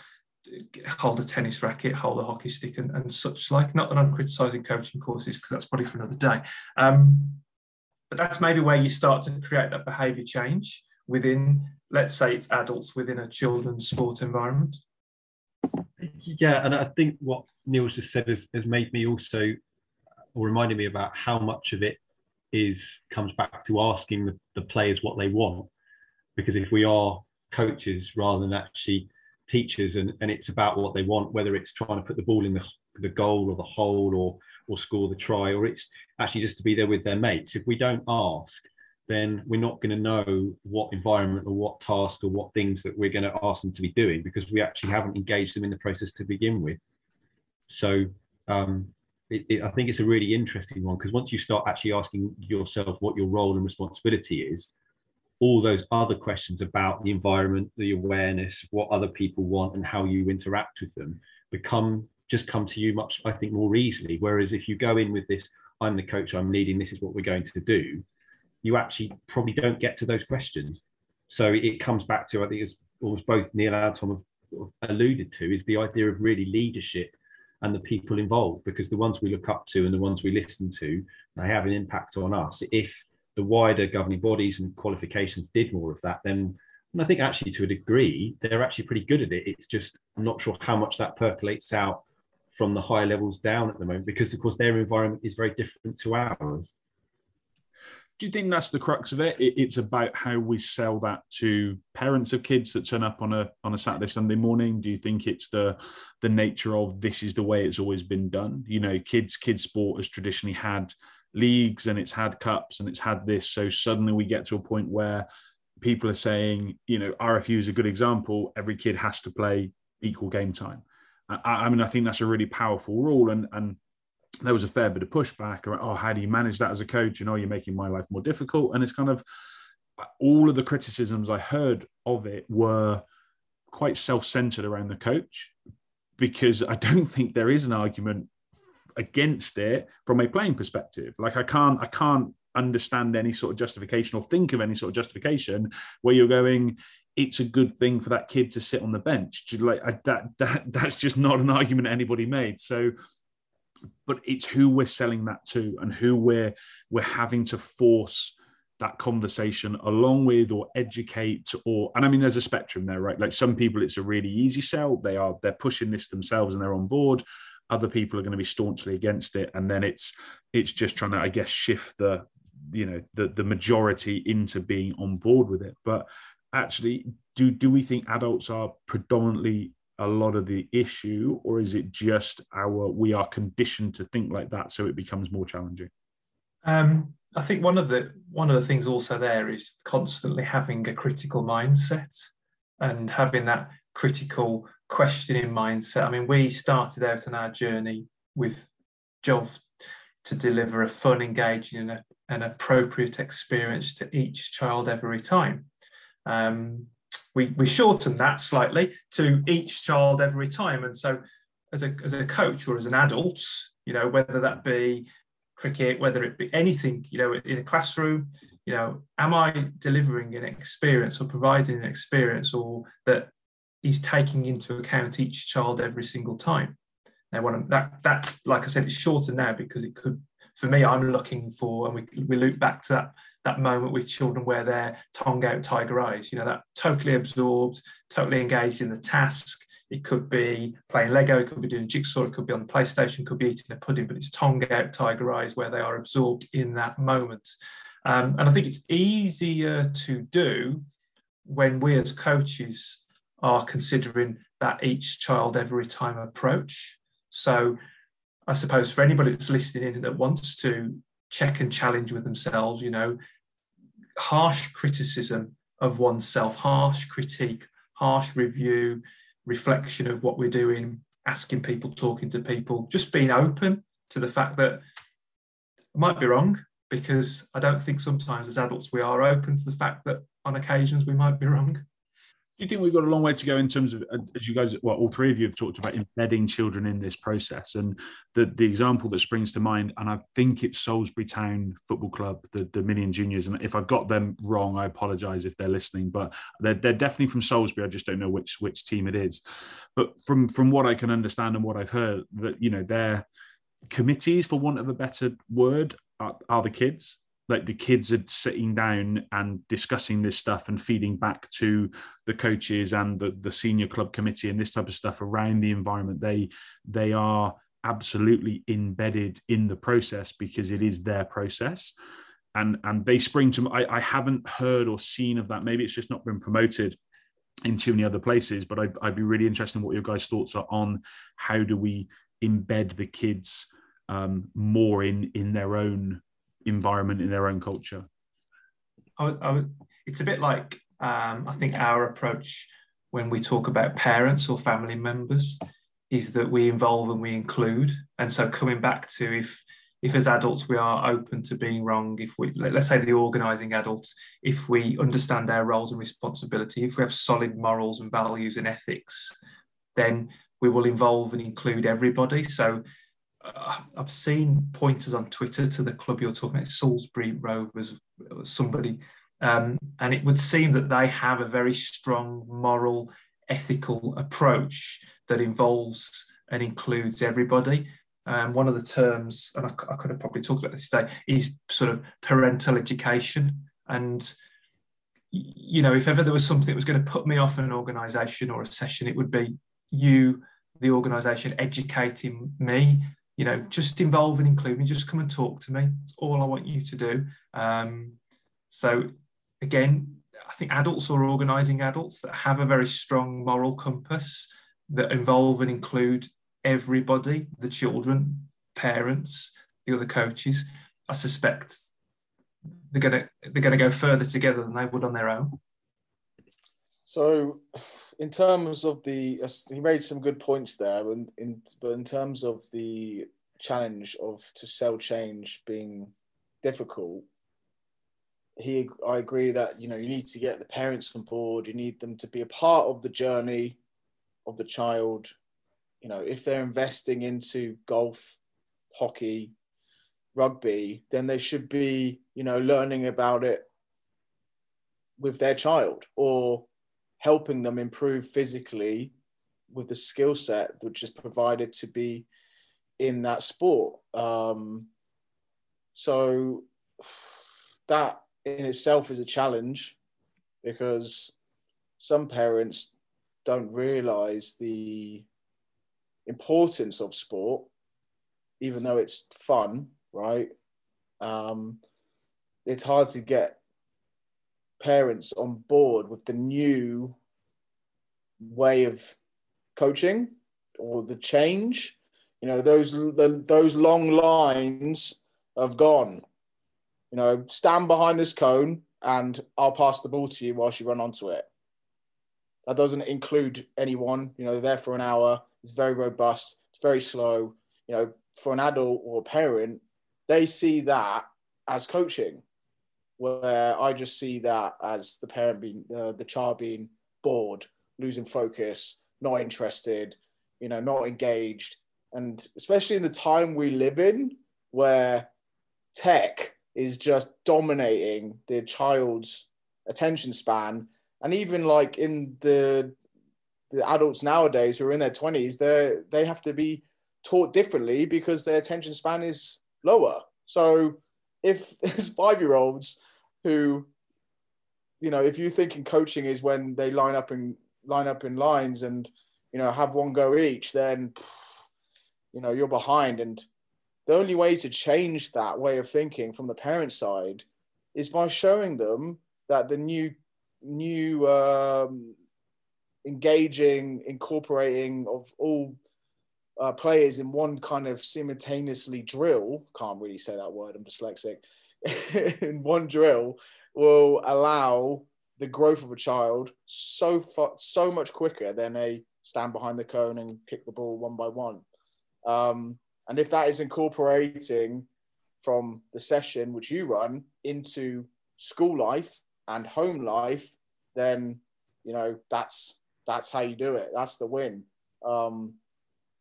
hold a tennis racket, hold a hockey stick, and, and such like. Not that I'm criticising coaching courses because that's probably for another day. Um, but that's maybe where you start to create that behaviour change within, let's say, it's adults within a children's sport environment. Yeah, and I think what Neil's just said has, has made me also, or reminded me about how much of it is comes back to asking the, the players what they want. Because if we are coaches rather than actually teachers and, and it's about what they want whether it's trying to put the ball in the, the goal or the hole or or score the try or it's actually just to be there with their mates. If we don't ask then we're not going to know what environment or what task or what things that we're going to ask them to be doing because we actually haven't engaged them in the process to begin with. So um, it, it, I think it's a really interesting one because once you start actually asking yourself what your role and responsibility is, all those other questions about the environment, the awareness, what other people want, and how you interact with them become just come to you much, I think, more easily. Whereas if you go in with this, I'm the coach, I'm leading, this is what we're going to do, you actually probably don't get to those questions. So it comes back to, I think it's almost both Neil and Tom have alluded to, is the idea of really leadership and the people involved because the ones we look up to and the ones we listen to they have an impact on us. If the wider governing bodies and qualifications did more of that then and i think actually to a degree they're actually pretty good at it. It's just i'm not sure how much that percolates out from the higher levels down at the moment because of course their environment is very different to ours do you think that's the crux of it? It's about how we sell that to parents of kids that turn up on a on a Saturday Sunday morning. Do you think it's the the nature of this is the way it's always been done? You know, kids kids sport has traditionally had leagues and it's had cups and it's had this. So suddenly we get to a point where people are saying, you know, RFU is a good example. Every kid has to play equal game time. I, I mean, I think that's a really powerful rule, and and there was a fair bit of pushback around, oh, how do you manage that as a coach? You know, you're making my life more difficult. And it's kind of all of the criticisms I heard of it were quite self centered around the coach because I don't think there is an argument against it from a playing perspective. Like I can't, I can't understand any sort of justification or think of any sort of justification where you're going, it's a good thing for that kid to sit on the bench. Like I, that, that, that's just not an argument anybody made. So but it's who we're selling that to and who we're we're having to force that conversation along with or educate or and i mean there's a spectrum there right? Like some people it's a really easy sell. They are they're pushing this themselves and they're on board. Other people are going to be staunchly against it. And then it's it's just trying to i guess shift the you know the the majority into being on board with it. But actually do do we think adults are predominantly a lot of the issue, or is it just our we are conditioned to think like that, so it becomes more challenging? Um, I think one of the one of the things also there is constantly having a critical mindset and having that critical questioning mindset. I mean, we started out on our journey with Joel to deliver a fun, engaging, and an appropriate experience to each child every time. Um, we, we shortened that slightly to each child every time. And so as a as a coach or as an adult, you know, whether that be cricket, whether it be anything, you know, in a classroom, you know, am I delivering an experience or providing an experience or that is taking into account each child every single time? Now, what that that like I said, it's shorter now because it could. For me, I'm looking for, and we we loop back to that that moment with children where they're tongue out, tiger eyes. You know, that totally absorbed, totally engaged in the task. It could be playing Lego, it could be doing jigsaw, it could be on the PlayStation, could be eating a pudding, but it's tongue out, tiger eyes where they are absorbed in that moment. Um, and I think it's easier to do when we as coaches are considering that each child every time approach. So I suppose for anybody that's listening in that wants to check and challenge with themselves, you know, harsh criticism of oneself, harsh critique, harsh review, reflection of what we're doing, asking people, talking to people, just being open to the fact that I might be wrong because I don't think sometimes as adults we are open to the fact that on occasions we might be wrong you think we've got a long way to go in terms of, uh, as you guys, well, all three of you have talked about embedding children in this process, and the the example that springs to mind, and I think it's Salisbury Town Football Club, the Dominion Juniors, and if I've got them wrong, I apologise if they're listening, but they're they're definitely from Salisbury. I just don't know which which team it is, but from from what I can understand and what I've heard, that you know their committees, for want of a better word, are, are the kids like the kids are sitting down and discussing this stuff and feeding back to the coaches and the, the senior club committee and this type of stuff around the environment. They they are absolutely embedded in the process because it is their process. And and they spring to I, I haven't heard or seen of that. Maybe it's just not been promoted in too many other places but I'd, I'd be really interested in what your guys thoughts are on how do we embed the kids um, more in in their own environment in their own culture? I I it's a bit like um, I think our approach when we talk about parents or family members is that we involve and we include. And so coming back to if if as adults we are open to being wrong, if we let's say the organising adults, if we understand our roles and responsibility, if we have solid morals and values and ethics, then we will involve and include everybody. So I've seen pointers on Twitter to the club you're talking about, Salisbury Rovers, somebody, um, and it would seem that they have a very strong moral, ethical approach that involves and includes everybody. Um, one of the terms, and I, I, could have probably talked about this today, is sort of parental education. And, you know, if ever there was something that was going to put me off an organisation or a session, it would be you, the organisation, educating me you know, just involve and include me. Just come and talk to me. It's all I want you to do. Um, so again, I think adults or organising adults that have a very strong moral compass that involve and include everybody, the children, parents, the other coaches. I suspect they're gonna they're gonna go further together than they would on their own. So, in terms of the, he made some good points there, but in, but in terms of the challenge of to sell change being difficult, he, I agree that you know you need to get the parents on board. You need them to be a part of the journey of the child. You know, if they're investing into golf, hockey, rugby, then they should be, you know, learning about it with their child or helping them improve physically with the skill set which is provided to be in that sport. Um, so that in itself is a challenge because some parents don't realize the importance of sport, even though it's fun, right? Um, it's hard to get parents on board with the new way of coaching or the change you know those the, those long lines have gone. You know stand behind this cone and i'll pass the ball to you whilst you run onto it. That doesn't include anyone you know they're there for an hour. It's very robust it's very slow. You know for an adult or a parent they see that as coaching where I just see that as the parent being, uh, the child being bored, losing focus, not interested, you know, not engaged. And especially in the time we live in, where tech is just dominating the child's attention span, and even like in the the adults nowadays who are in their 20s, they they have to be taught differently because their attention span is lower. So if there's five year olds who, you know, if you think in coaching is when they line up and line up in lines and you know have one go each, then you know you're behind. And the only way to change that way of thinking from the parent side is by showing them that the new new um, engaging incorporating of all uh, players in one kind of simultaneously drill can't really say that word i'm dyslexic in one drill will allow the growth of a child so far, so much quicker than a stand behind the cone and kick the ball one by one. Um, and if that is incorporating from the session which you run into school life and home life then you know that's that's how you do it. That's the win. Um,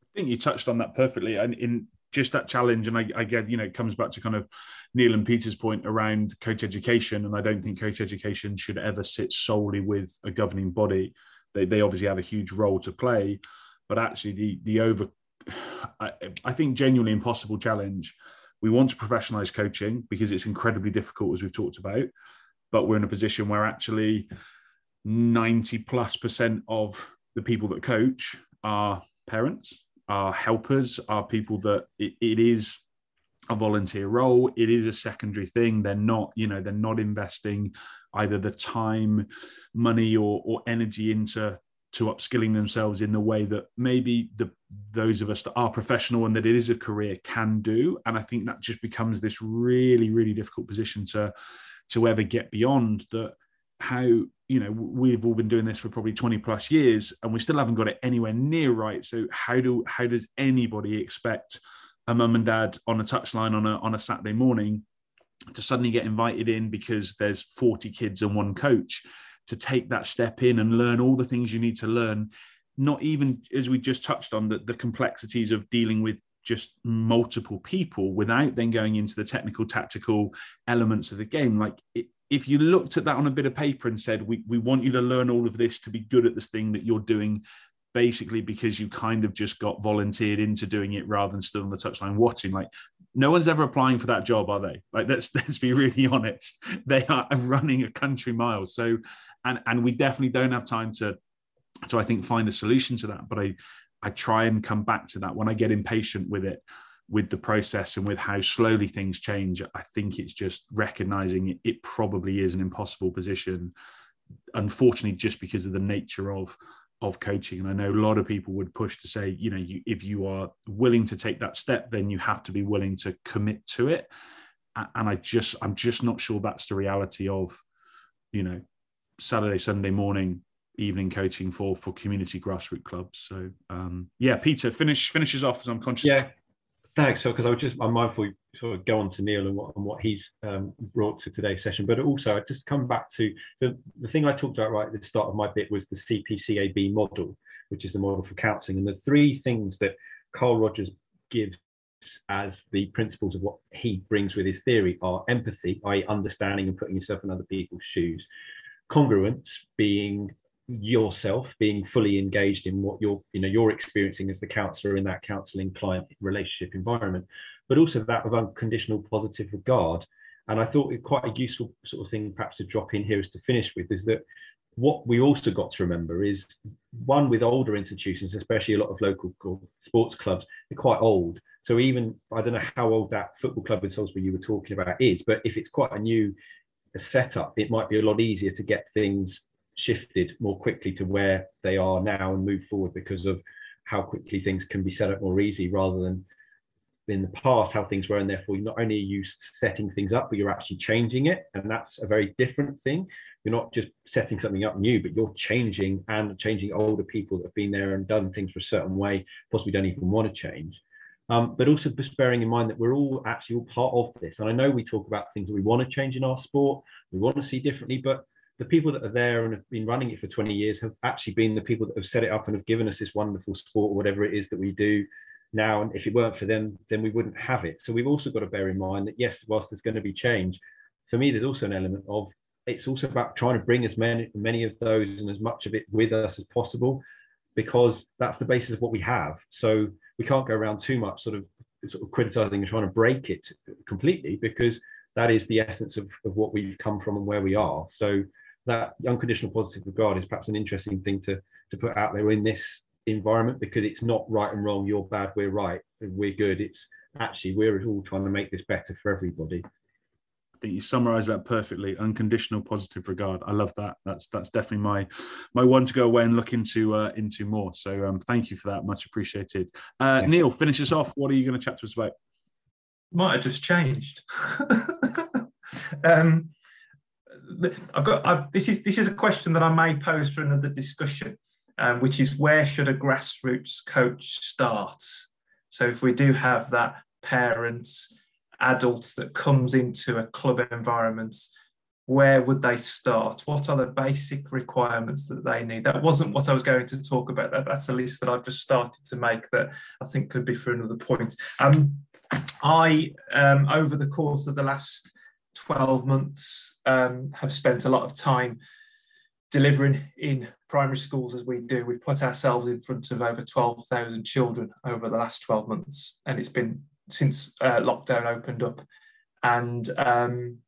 I think you touched on that perfectly, and in just that challenge, and I, I get you know it comes back to kind of Neil and Peter's point around coach education, and I don't think coach education should ever sit solely with a governing body. They they obviously have a huge role to play, but actually the the over, I, I think genuinely impossible challenge. We want to professionalize coaching because it's incredibly difficult, as we've talked about, but we're in a position where actually 90 plus percent of the people that coach are parents are helpers, are people that it, it is a volunteer role. It is a secondary thing. They're not, you know, they're not investing either the time, money, or or energy into to upskilling themselves in the way that maybe the those of us that are professional and that it is a career can do. And I think that just becomes this really, really difficult position to to ever get beyond that how you know we've all been doing this for probably 20 plus years and we still haven't got it anywhere near right. So how do how does anybody expect a mum and dad on a touchline on a on a saturday morning to suddenly get invited in because there's 40 kids and one coach to take that step in and learn all the things you need to learn? Not even as we just touched on the, the complexities of dealing with just multiple people without then going into the technical tactical elements of the game. Like it, if you looked at that on a bit of paper and said, we, we want you to learn all of this to be good at this thing that you're doing, basically because you kind of just got volunteered into doing it rather than stood on the touchline watching, like no one's ever applying for that job, are they? Like let's let's be really honest. They are running a country mile. So and and we definitely don't have time to to I think find a solution to that. But I I try and come back to that when I get impatient with it with the process and with how slowly things change, I think it's just recognizing it, probably is an impossible position. Unfortunately, just because of the nature of of coaching, and I know a lot of people would push to say, you know, you, if you are willing to take that step, then you have to be willing to commit to it. And I just, I'm just not sure that's the reality of, you know, Saturday, Sunday morning evening coaching for for community grassroots clubs. So um, yeah, Peter finish finishes off as I'm conscious. Yeah, Thanks, Phil, because I was just I'm mindful you sort of go on to Neil and what, and what he's um, brought to today's session, but also I just come back to the, the thing I talked about right at the start of my bit was the CPCAB model, which is the model for counselling, and the three things that Carl Rogers gives as the principles of what he brings with his theory are empathy, i.e., understanding and putting yourself in other people's shoes, congruence, being yourself being fully engaged in what you're you know you're experiencing as the counselor in that counseling client relationship environment but also that of unconditional positive regard. And i thought it quite a useful sort of thing perhaps to drop in here is to finish with is that what we also got to remember is one with older institutions especially a lot of local sports clubs they're quite old. So even i don't know how old that football club in salisbury you were talking about is but if it's quite a new setup it might be a lot easier to get things shifted more quickly to where they are now and move forward because of how quickly things can be set up more easy rather than in the past how things were. And therefore not only are you setting things up but you're actually changing it. And that's a very different thing. You're not just setting something up new but you're changing and changing older people that have been there and done things for a certain way possibly don't even want to change. Um, but also just bearing in mind that we're all actually all part of this. And i know we talk about things that we want to change in our sport we want to see differently but the people that are there and have been running it for 20 years have actually been the people that have set it up and have given us this wonderful sport or whatever it is that we do now. And if it weren't for them, then we wouldn't have it. So we've also got to bear in mind that yes, whilst there's going to be change, for me, there's also an element of it's also about trying to bring as many many of those and as much of it with us as possible, because that's the basis of what we have. So we can't go around too much sort of sort of criticizing and trying to break it completely because that is the essence of, of what we've come from and where we are. So that unconditional positive regard is perhaps an interesting thing to to put out there in this environment because it's not right and wrong, you're bad, we're right, we're good. It's actually we're all trying to make this better for everybody. I think you summarise that perfectly. Unconditional positive regard. I love that. That's that's definitely my my one to go away and look into uh, into more. So um, thank you for that. Much appreciated. Uh, Neil, finish us off. What are you going to chat to us about? Might have just changed. um, I've got I've, this is this is a question that I may pose for another discussion, um, which is where should a grassroots coach start? So if we do have that parents, adults that comes into a club environment, where would they start? What are the basic requirements that they need? That wasn't what I was going to talk about. That that's a list that I've just started to make that I think could be for another point. Um, I um, over the course of the last 12 months um, have spent a lot of time delivering in primary schools as we do. We've put ourselves in front of over 12,000 children over the last 12 months, and it's been since uh, lockdown opened up. And um,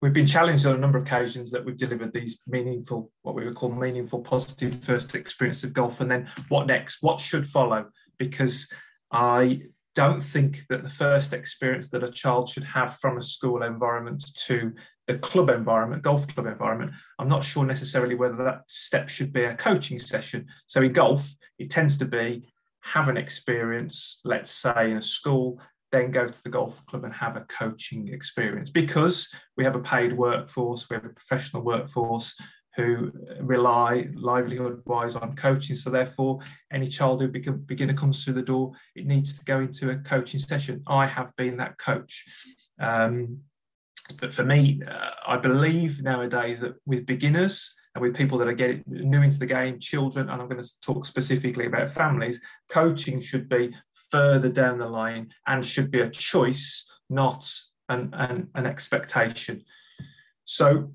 we've been challenged on a number of occasions that we've delivered these meaningful, what we would call meaningful, positive first experience of golf. And then what next? What should follow? Because I don't think that the first experience that a child should have from a school environment to the club environment, golf club environment, I'm not sure necessarily whether that step should be a coaching session. So in golf, it tends to be have an experience, let's say in a school, then go to the golf club and have a coaching experience because we have a paid workforce, we have a professional workforce who rely livelihood wise on coaching. So therefore, any child who become, beginner comes through the door, it needs to go into a coaching session. I have been that coach. Um, but for me, uh, I believe nowadays that with beginners and with people that are getting new into the game, children, and I'm going to talk specifically about families, coaching should be further down the line and should be a choice, not an, an, an expectation. So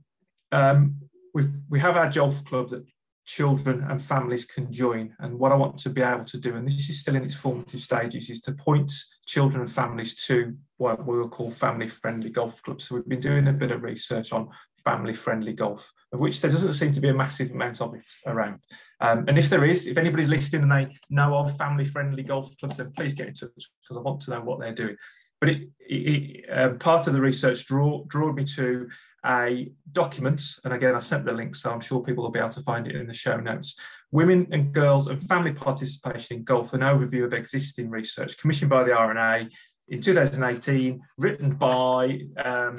um, we we have our golf club that children and families can join. And what I want to be able to do, and this is still in its formative stages, is to point children and families to what we will call family friendly golf clubs. So we've been doing a bit of research on family friendly golf, of which there doesn't seem to be a massive amount of it around. Um, and if there is, if anybody's listening and they know of family friendly golf clubs, then please get in touch because I want to know what they're doing. But it, it, uh, part of the research draw, drew me to a document, and again, I sent the link, so I'm sure people will be able to find it in the show notes. Women and Girls and Family Participation in Golf, an overview of existing research, commissioned by the R&A in 2018, written by um,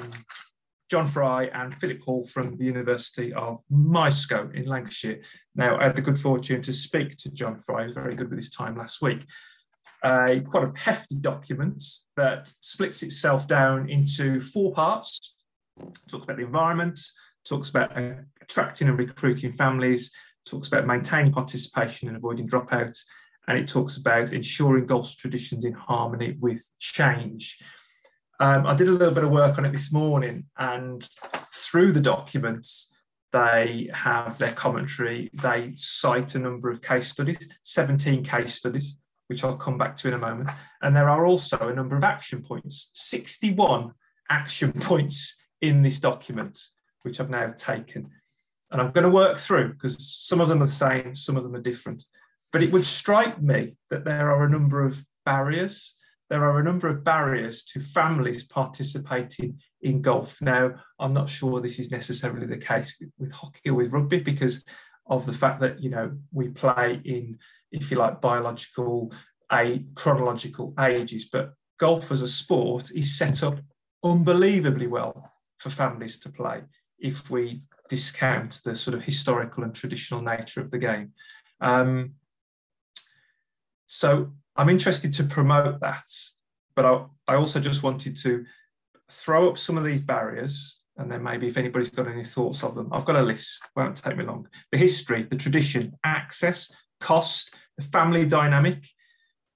John Fry and Philip Hall from the University of Myerscough in Lancashire. Now, I had the good fortune to speak to John Fry, was very good with his time last week. Uh, quite a hefty document that splits itself down into four parts talks about the environment, talks about uh, attracting and recruiting families, talks about maintaining participation and avoiding dropouts, and it talks about ensuring golf traditions in harmony with change. Um, I did a little bit of work on it this morning, and through the documents, they have their commentary. They cite a number of case studies, 17 case studies, which I'll come back to in a moment. And there are also a number of action points, 61 action points in this document, which I've now taken. And I'm going to work through because some of them are the same, some of them are different. But it would strike me that there are a number of barriers. There are a number of barriers to families participating in golf. Now, I'm not sure this is necessarily the case with, hockey or with rugby because of the fact that you know we play in, if you like, biological, a chronological ages. But golf as a sport is set up unbelievably well for families to play if we discount the sort of historical and traditional nature of the game. Um, so I'm interested to promote that, but I, I also just wanted to throw up some of these barriers and then maybe if anybody's got any thoughts of them, I've got a list. Won't take me long. The history, the tradition, access, cost, the family dynamic,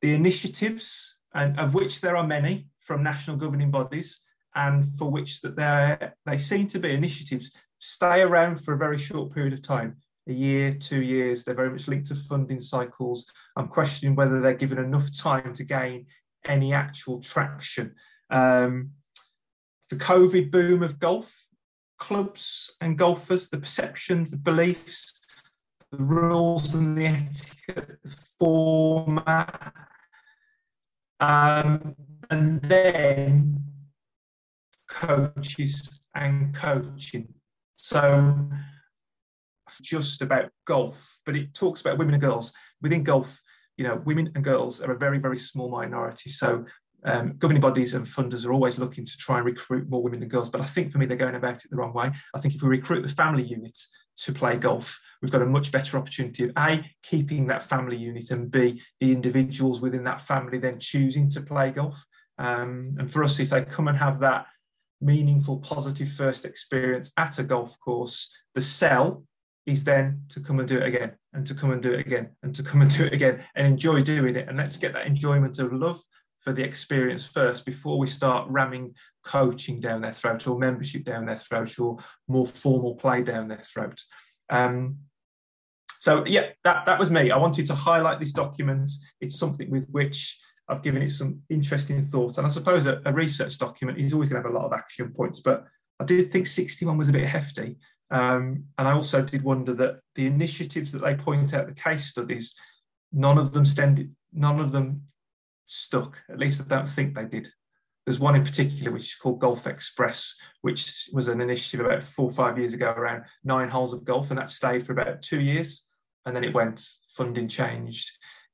the initiatives, and of which there are many from national governing bodies, and for which that they they seem to be initiatives stay around for a very short period of time a year, two years. They're very much linked to funding cycles. I'm questioning whether they're given enough time to gain any actual traction. Um, the COVID boom of golf, clubs and golfers, the perceptions, the beliefs, the rules and the etiquette, the format. Um, and then coaches and coaching. So just about golf, but it talks about women and girls. Within golf, you know, women and girls are a very, very small minority. So um, governing bodies and funders are always looking to try and recruit more women and girls. But I think for me, they're going about it the wrong way. I think if we recruit the family units to play golf, we've got a much better opportunity of A, keeping that family unit, and B, the individuals within that family then choosing to play golf. Um, and for us, if they come and have that meaningful, positive first experience at a golf course, the sell is then to come and do it again and to come and do it again and to come and do it again and enjoy doing it. And let's get that enjoyment of love for the experience first before we start ramming coaching down their throat or membership down their throat or more formal play down their throat. Um, so yeah, that, that was me. I wanted to highlight this document. It's something with which I've given it some interesting thought. And I suppose a, a research document is always going to have a lot of action points, but I did think 61 was a bit hefty. Um, and I also did wonder that the initiatives that they point out, the case studies, none of them standed, none of them stuck. At least I don't think they did. There's one in particular which is called Golf Express, which was an initiative about four or five years ago around nine holes of golf, and that stayed for about two years, and then it went. Funding changed,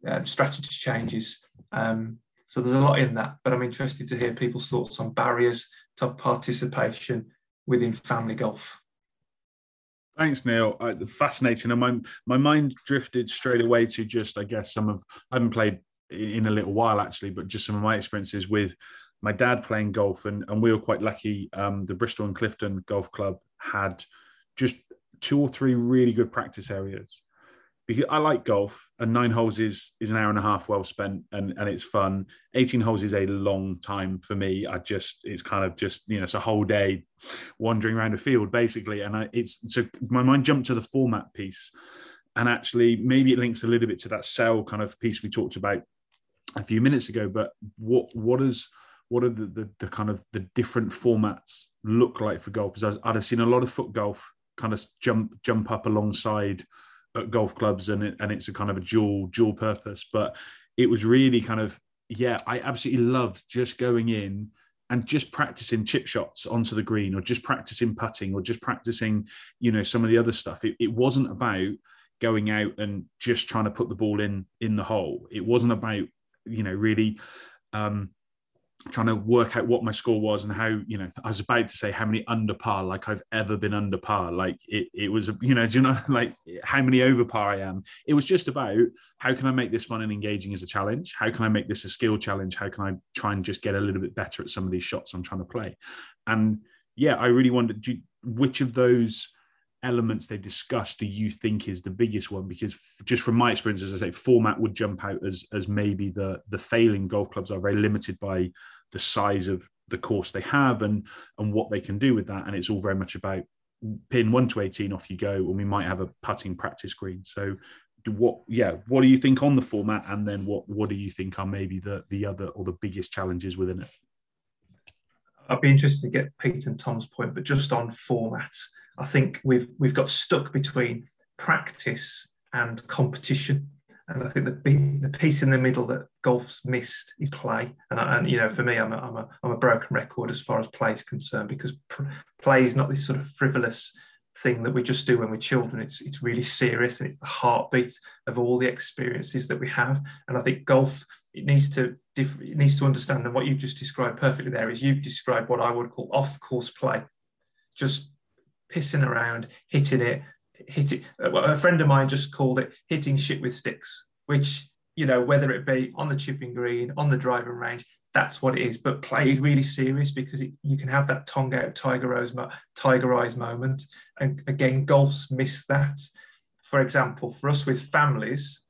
uh, strategy changes. Um, so there's a lot in that, but I'm interested to hear people's thoughts on barriers to participation within family golf. Thanks, Neil. Fascinating. And my my mind drifted straight away to just, I guess, some of I haven't played in a little while actually, but just some of my experiences with my dad playing golf, and and we were quite lucky. Um, the Bristol and Clifton Golf Club had just two or three really good practice areas because I like golf and nine holes is is an hour and a half well spent and and it's fun. 18 holes is a long time for me. I just it's kind of just you know it's a whole day wandering around a field basically and I it's so my mind jumped to the format piece and actually maybe it links a little bit to that cell kind of piece we talked about a few minutes ago but what what is what are the, the, the kind of the different formats look like for golf because I'd have seen a lot of foot golf kind of jump jump up alongside at golf clubs and it, and it's a kind of a dual dual purpose. But it was really kind of yeah i absolutely loved just going in and just practicing chip shots onto the green or just practicing putting or just practicing you know some of the other stuff. It, it wasn't about going out and just trying to put the ball in in the hole. It wasn't about you know really um trying to work out what my score was and how you know I was about to say how many under par like I've ever been under par. Like it it was you know do you know like how many over par I am. It was just about how can I make this fun and engaging as a challenge? How can I make this a skill challenge? How can I try and just get a little bit better at some of these shots I'm trying to play? And yeah I really wondered you, which of those elements they discussed do you think is the biggest one? Because just from my experience as i say format would jump out as as maybe the the failing golf clubs are very limited by the size of the course they have and and what they can do with that. And it's all very much about pin 1 to 18 off you go and we might have a putting practice green. So what yeah what do you think on the format? And then what what do you think are maybe the the other or the biggest challenges within it i'd be interested to get pete and tom's point but just on format I think we've we've got stuck between practice and competition. And I think the the piece in the middle that golf's missed is play. And, I, and you know, for me, I'm a, I'm, a, I'm a broken record as far as play is concerned because pr- play is not this sort of frivolous thing that we just do when we're children. It's it's really serious and it's the heartbeat of all the experiences that we have. And I think golf it needs to it needs to understand. And what you've just described perfectly there is you've described what I would call off course play, just pissing around, hitting it, hitting. it. Uh, a friend of mine just called it hitting shit with sticks, which, you know, whether it be on the chipping green, on the driving range, that's what it is. But play is really serious because it, you can have that tongue out tiger eyes, tiger eyes moment. And again, golf's miss that. For example, for us with families,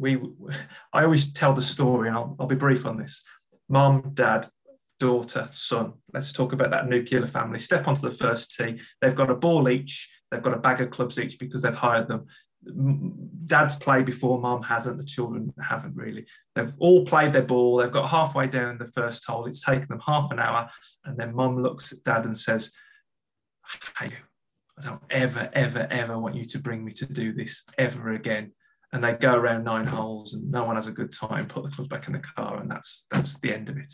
we I always tell the story, and I'll, I'll be brief on this. Mom, dad, daughter, son. Let's talk about that nuclear family. Step onto the first tee. They've got a ball each. They've got a bag of clubs each because they've hired them dad's played before, mom hasn't, the children haven't really. They've all played their ball, they've got halfway down the first hole, it's taken them half an hour, and then mom looks at dad and says, I don't ever, ever, ever want you to bring me to do this ever again. And they go around nine holes and no one has a good time, put the clubs back in the car, and that's that's the end of it.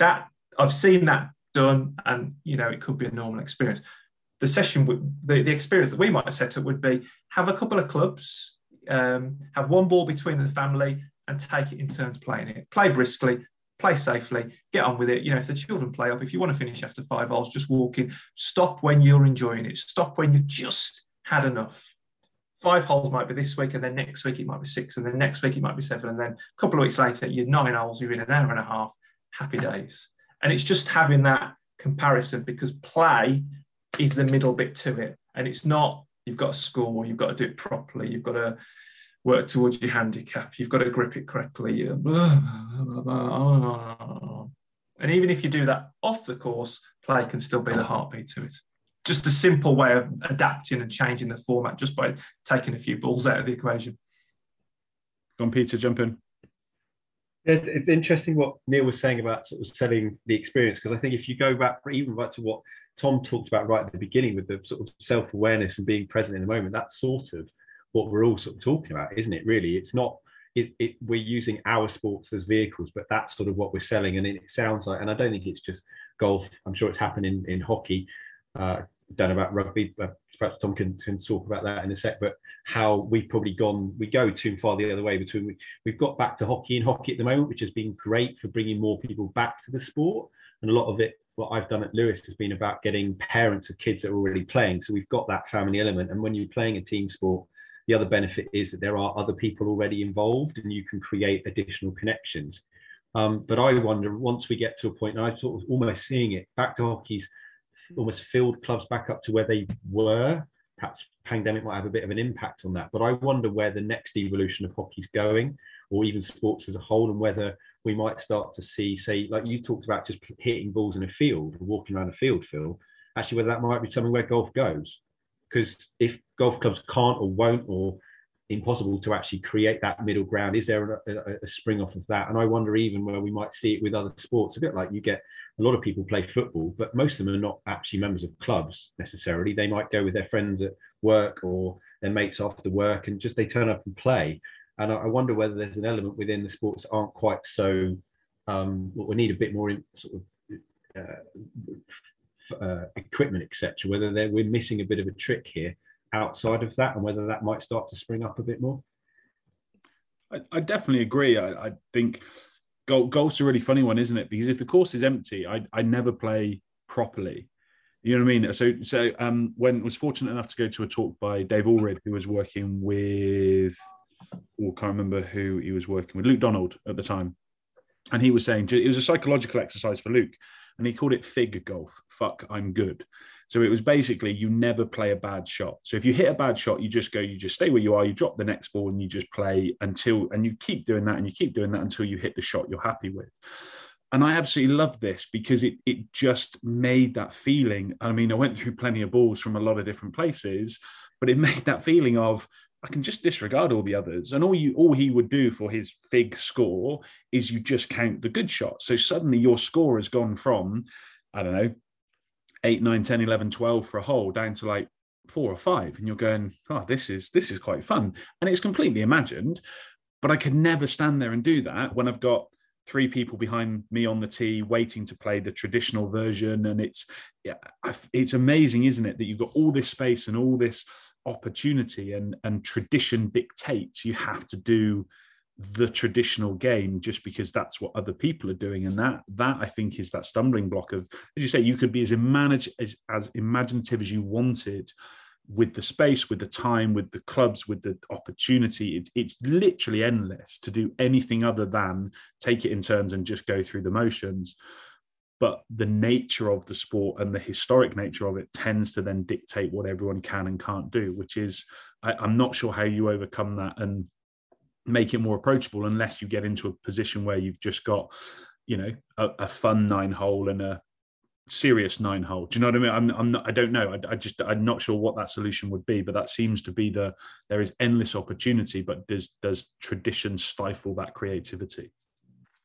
That I've seen that done, and you know, it could be a normal experience. The session the, the experience that we might set up would be have a couple of clubs um, have one ball between the family and take it in turns playing it. Play briskly play safely get on with it. You know if the children play up if you want to finish after five holes just walk in. Stop when you're enjoying it. Stop when you've just had enough five holes might be this week and then next week it might be six and then next week it might be seven and then a couple of weeks later you're nine holes you're in an hour and a half happy days and it's just having that comparison because play is the middle bit to it. And it's not you've got to score, you've got to do it properly, you've got to work towards your handicap, you've got to grip it correctly. And even if you do that off the course, play can still be the heartbeat to it. Just a simple way of adapting and changing the format just by taking a few balls out of the equation. Go on, Peter, jump in. It's interesting what Neil was saying about sort of selling the experience because I think if you go back even back to what Tom talked about right at the beginning with the sort of self awareness and being present in the moment. That's sort of what we're all sort of talking about, isn't it? Really, it's not. It, it, we're using our sports as vehicles, but that's sort of what we're selling. And it sounds like, and I don't think it's just golf. I'm sure it's happening in, in hockey. Uh, know about rugby, but perhaps Tom can, can talk about that in a sec. But how we've probably gone, we go too far the other way between we, we've got back to hockey and hockey at the moment, which has been great for bringing more people back to the sport. And a lot of it what I've done at Lewes has been about getting parents of kids that are already playing. So we've got that family element. And when you're playing a team sport, the other benefit is that there are other people already involved and you can create additional connections. Um, but I wonder once we get to a point, and I sort of almost seeing it back to hockey's almost filled clubs back up to where they were. Perhaps pandemic might have a bit of an impact on that. But I wonder where the next evolution of hockey's going, or even sports as a whole, and whether we might start to see, say, like you talked about just hitting balls in a field walking around a field, Phil, actually, whether that might be something where golf goes. Because if golf clubs can't or won't or impossible to actually create that middle ground, is there a, a, a spring off of that? And I wonder even where we might see it with other sports, a bit like you get a lot of people play football, but most of them are not actually members of clubs necessarily. They might go with their friends at work or their mates after work and just they turn up and play. And I, wonder whether there's an element within the sports aren't quite so. Um, we need a bit more in, sort of uh, uh, equipment, etc. Whether we're missing a bit of a trick here outside of that, and whether that might start to spring up a bit more. I, I definitely agree. I, I think golf, golf's a really funny one, isn't it? Because if the course is empty, I, I never play properly. You know what I mean? So, so um, when was fortunate enough to go to a talk by Dave Alred, who was working with or can't remember who he was working with, Luke Donald at the time. And he was saying it was a psychological exercise for Luke, and he called it fig golf. Fuck, I'm good. So it was basically you never play a bad shot. So if you hit a bad shot, you just go, you just stay where you are, you drop the next ball, and you just play until, and you keep doing that, and you keep doing that until you hit the shot you're happy with. And I absolutely love this because it it just made that feeling. I mean, I went through plenty of balls from a lot of different places, but it made that feeling of I can just disregard all the others. And all you all he would do for his fig score is you just count the good shots. So suddenly your score has gone from, I don't know, 8, 9, 10, 11, 12 for a hole down to like four or five. And you're going, oh, this is this is quite fun. And it's completely imagined. But I could never stand there and do that when I've got three people behind me on the tee waiting to play the traditional version and it's yeah it's amazing isn't it that you've got all this space and all this opportunity and and tradition dictates you have to do the traditional game just because that's what other people are doing. And that that i think is that stumbling block of as you say you could be as manage as, as imaginative as you wanted with the space, with the time, with the clubs, with the opportunity, it, it's literally endless to do anything other than take it in turns and just go through the motions. But the nature of the sport and the historic nature of it tends to then dictate what everyone can and can't do, which is, I, I'm not sure how you overcome that. And make it more approachable unless you get into a position where you've just got, you know, a, a fun nine hole and a serious nine hole. Do you know what I mean? I'm, I'm not, I don't know. I, I, just, I'm not sure what that solution would be, but that seems to be the, there is endless opportunity, but does, does tradition stifle that creativity?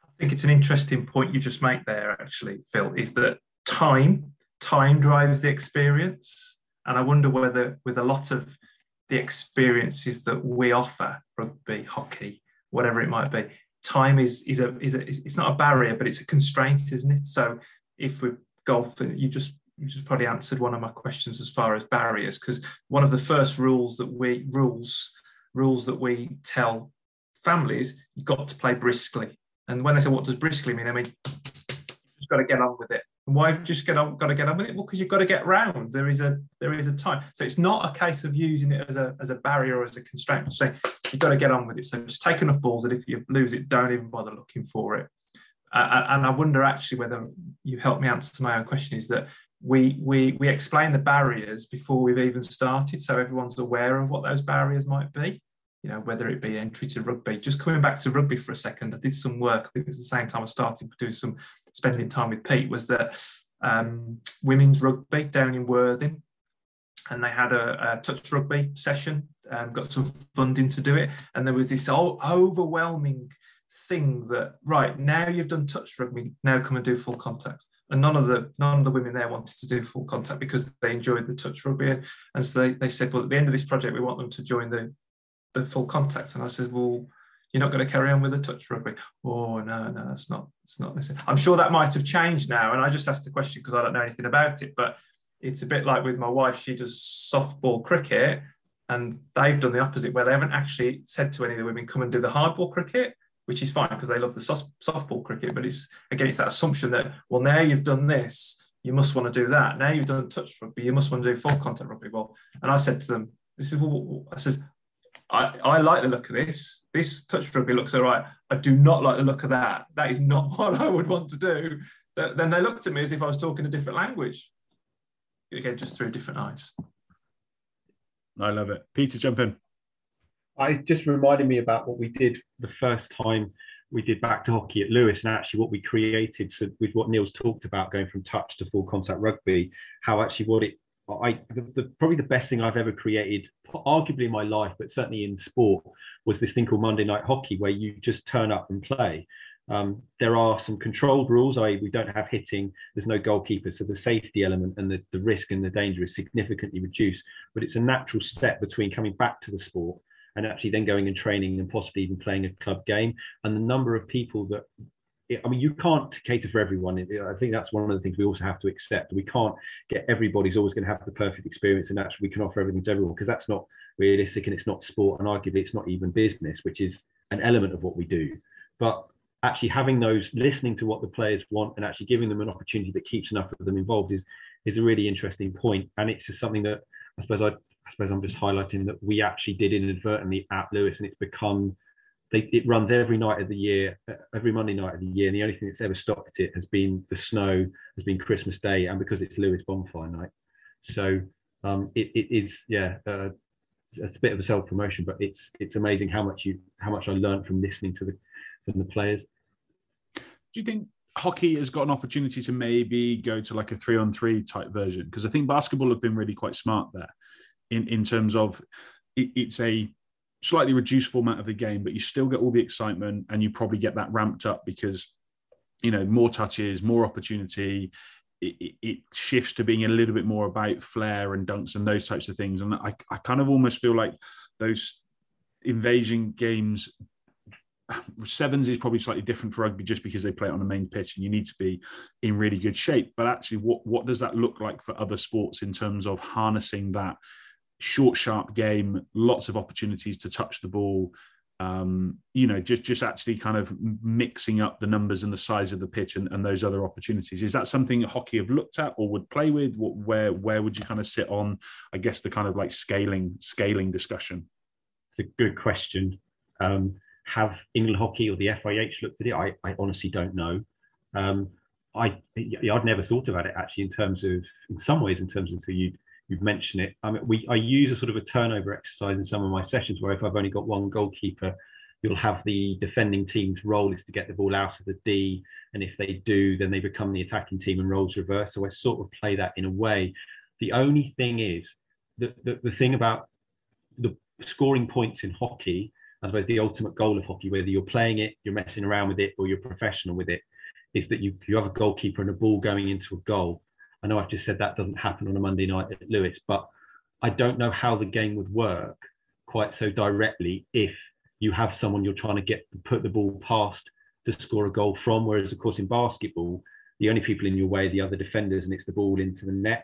I think it's an interesting point you just make there, actually, Phil, is that time, time drives the experience. And I wonder whether with a lot of the experiences that we offer, rugby, hockey, whatever it might be, time is, is a, is a, it's not a barrier, but it's a constraint, isn't it? So if we golf, and you just you just probably answered one of my questions as far as barriers, because one of the first rules that we rules rules that we tell families you've got to play briskly. And when they say what does briskly mean, I mean you've got to get on with it. Why have you just on, got to get on with it? Well, because you've got to get round. There is a there is a time. So it's not a case of using it as a as a barrier or as a constraint. Saying you've got to get on with it. So just take enough balls that if you lose it, don't even bother looking for it uh, and I wonder actually whether you help me answer my own question is that we we we explain the barriers before we've even started, so everyone's aware of what those barriers might be. You know, whether it be entry to rugby. Just coming back to rugby for a second, I did some work. I think it was the same time I started doing some spending time with Pete. Was that um, women's rugby down in Worthing, and they had a, a touch rugby session. Um, got some funding to do it, and there was this overwhelming thing that right now you've done touch rugby, now come and do full contact. And none of the none of the women there wanted to do full contact because they enjoyed the touch rugby. And, so they, they said, well, at the end of this project, we want them to join the the full contact. And I said, well, you're not going to carry on with a touch rugby. Oh no, no, that's not it's not necessary. I'm sure that might have changed now. And I just asked the question because I don't know anything about it. But it's a bit like with my wife, she does softball cricket, and they've done the opposite, where they haven't actually said to any of the women, come and do the hardball cricket which is fine because they love the soft, softball cricket. But it's again, it's that assumption that well, now you've done this, you must want to do that. Now you've done touch rugby, you must want to do full contact rugby. Well, and I said to them, this is what I says. I, I like the look of this. This touch rugby looks all right. I do not like the look of that. That is not what I would want to do. Then they looked at me as if I was talking a different language. Again, just through different eyes. I love it. Peter, jump in. I just reminded me about what we did the first time we did back to hockey at Lewes and actually what we created so with what Neil's talked about going from touch to full contact rugby, how actually what it I the, the, probably the best thing I've ever created, arguably in my life, but certainly in sport, was this thing called Monday Night Hockey, where you just turn up and play. Um, there are some controlled rules, i.e., we don't have hitting, there's no goalkeeper, so the safety element and the, the risk and the danger is significantly reduced. But it's a natural step between coming back to the sport and actually then going and training and possibly even playing a club game. And the number of people that I mean, you can't cater for everyone. I think that's one of the things we also have to accept. We can't get everybody's always going to have the perfect experience, and actually we can offer everything to everyone because that's not realistic and it's not sport, and arguably it's not even business, which is an element of what we do. But actually having those, listening to what the players want, and actually giving them an opportunity that keeps enough of them involved is is a really interesting point, and it's just something that I suppose I I suppose I'm just highlighting that we actually did inadvertently at Lewes, and it's become they, it runs every night of the year, every Monday night of the year, and the only thing that's ever stopped it has been the snow, has been Christmas Day, and because it's Lewes bonfire night. So um, it, it is, yeah, uh, it's a bit of a self promotion, but it's it's amazing how much you how much I learned from listening to the from the players. Do you think hockey has got an opportunity to maybe go to like a three on three type version? Because I think basketball have been really quite smart there in, in terms of it, it's a slightly reduced format of the game, but you still get all the excitement and you probably get that ramped up because, you know, more touches, more opportunity. It, it, shifts to being a little bit more about flair and dunks and those types of things. And I, I kind of almost feel like those invasion games sevens is probably slightly different for rugby just because they play it on the main pitch and you need to be in really good shape but actually what what does that look like for other sports in terms of harnessing that short, sharp game, lots of opportunities to touch the ball. um, you know, just just actually kind of mixing up the numbers and the size of the pitch and, and those other opportunities. Is that something hockey have looked at or would play with? What, where where would you kind of sit on, I guess, the kind of like scaling scaling discussion? It's a good question. Um, have England Hockey or the FIH looked at it? I, I honestly don't know. Um, I I'd never thought about it actually in terms of in some ways in terms of until you you've mentioned it. I mean, we I use a sort of a turnover exercise in some of my sessions where if I've only got one goalkeeper, you'll have the defending team's role is to get the ball out of the D, and if they do, then they become the attacking team and roles reverse. So I sort of play that in a way. The only thing is the the, the thing about the scoring points in hockey, I suppose the ultimate goal of hockey, whether you're playing it, you're messing around with it, or you're professional with it, is that you you have a goalkeeper and a ball going into a goal I know I've just said that doesn't happen on a Monday night at Lewes, but I don't know how the game would work quite so directly if you have someone you're trying to get put the ball past to score a goal from. Whereas, of course, in basketball, the only people in your way are the other defenders, and it's the ball into the net,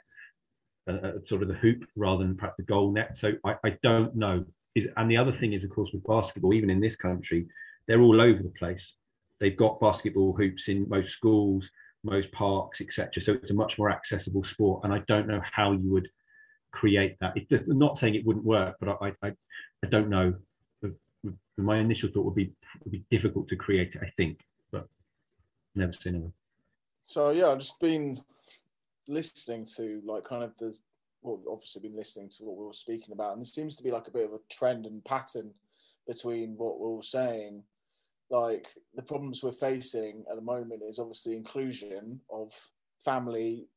uh, uh, sort of the hoop rather than perhaps the goal net. So I, I don't know. Is and the other thing is, of course, with basketball, even in this country, they're all over the place. They've got basketball hoops in most schools most parks, etc. So it's a much more accessible sport, and I don't know how you would create that. It's not saying it wouldn't work, but I I, I don't know. My initial thought would be would be difficult to create it. I think, but never seen it. So yeah, I've just been listening to like kind of the well, obviously been listening to what we were speaking about, and there seems to be like a bit of a trend and pattern between what we're all saying like the problems we're facing at the moment is obviously inclusion of family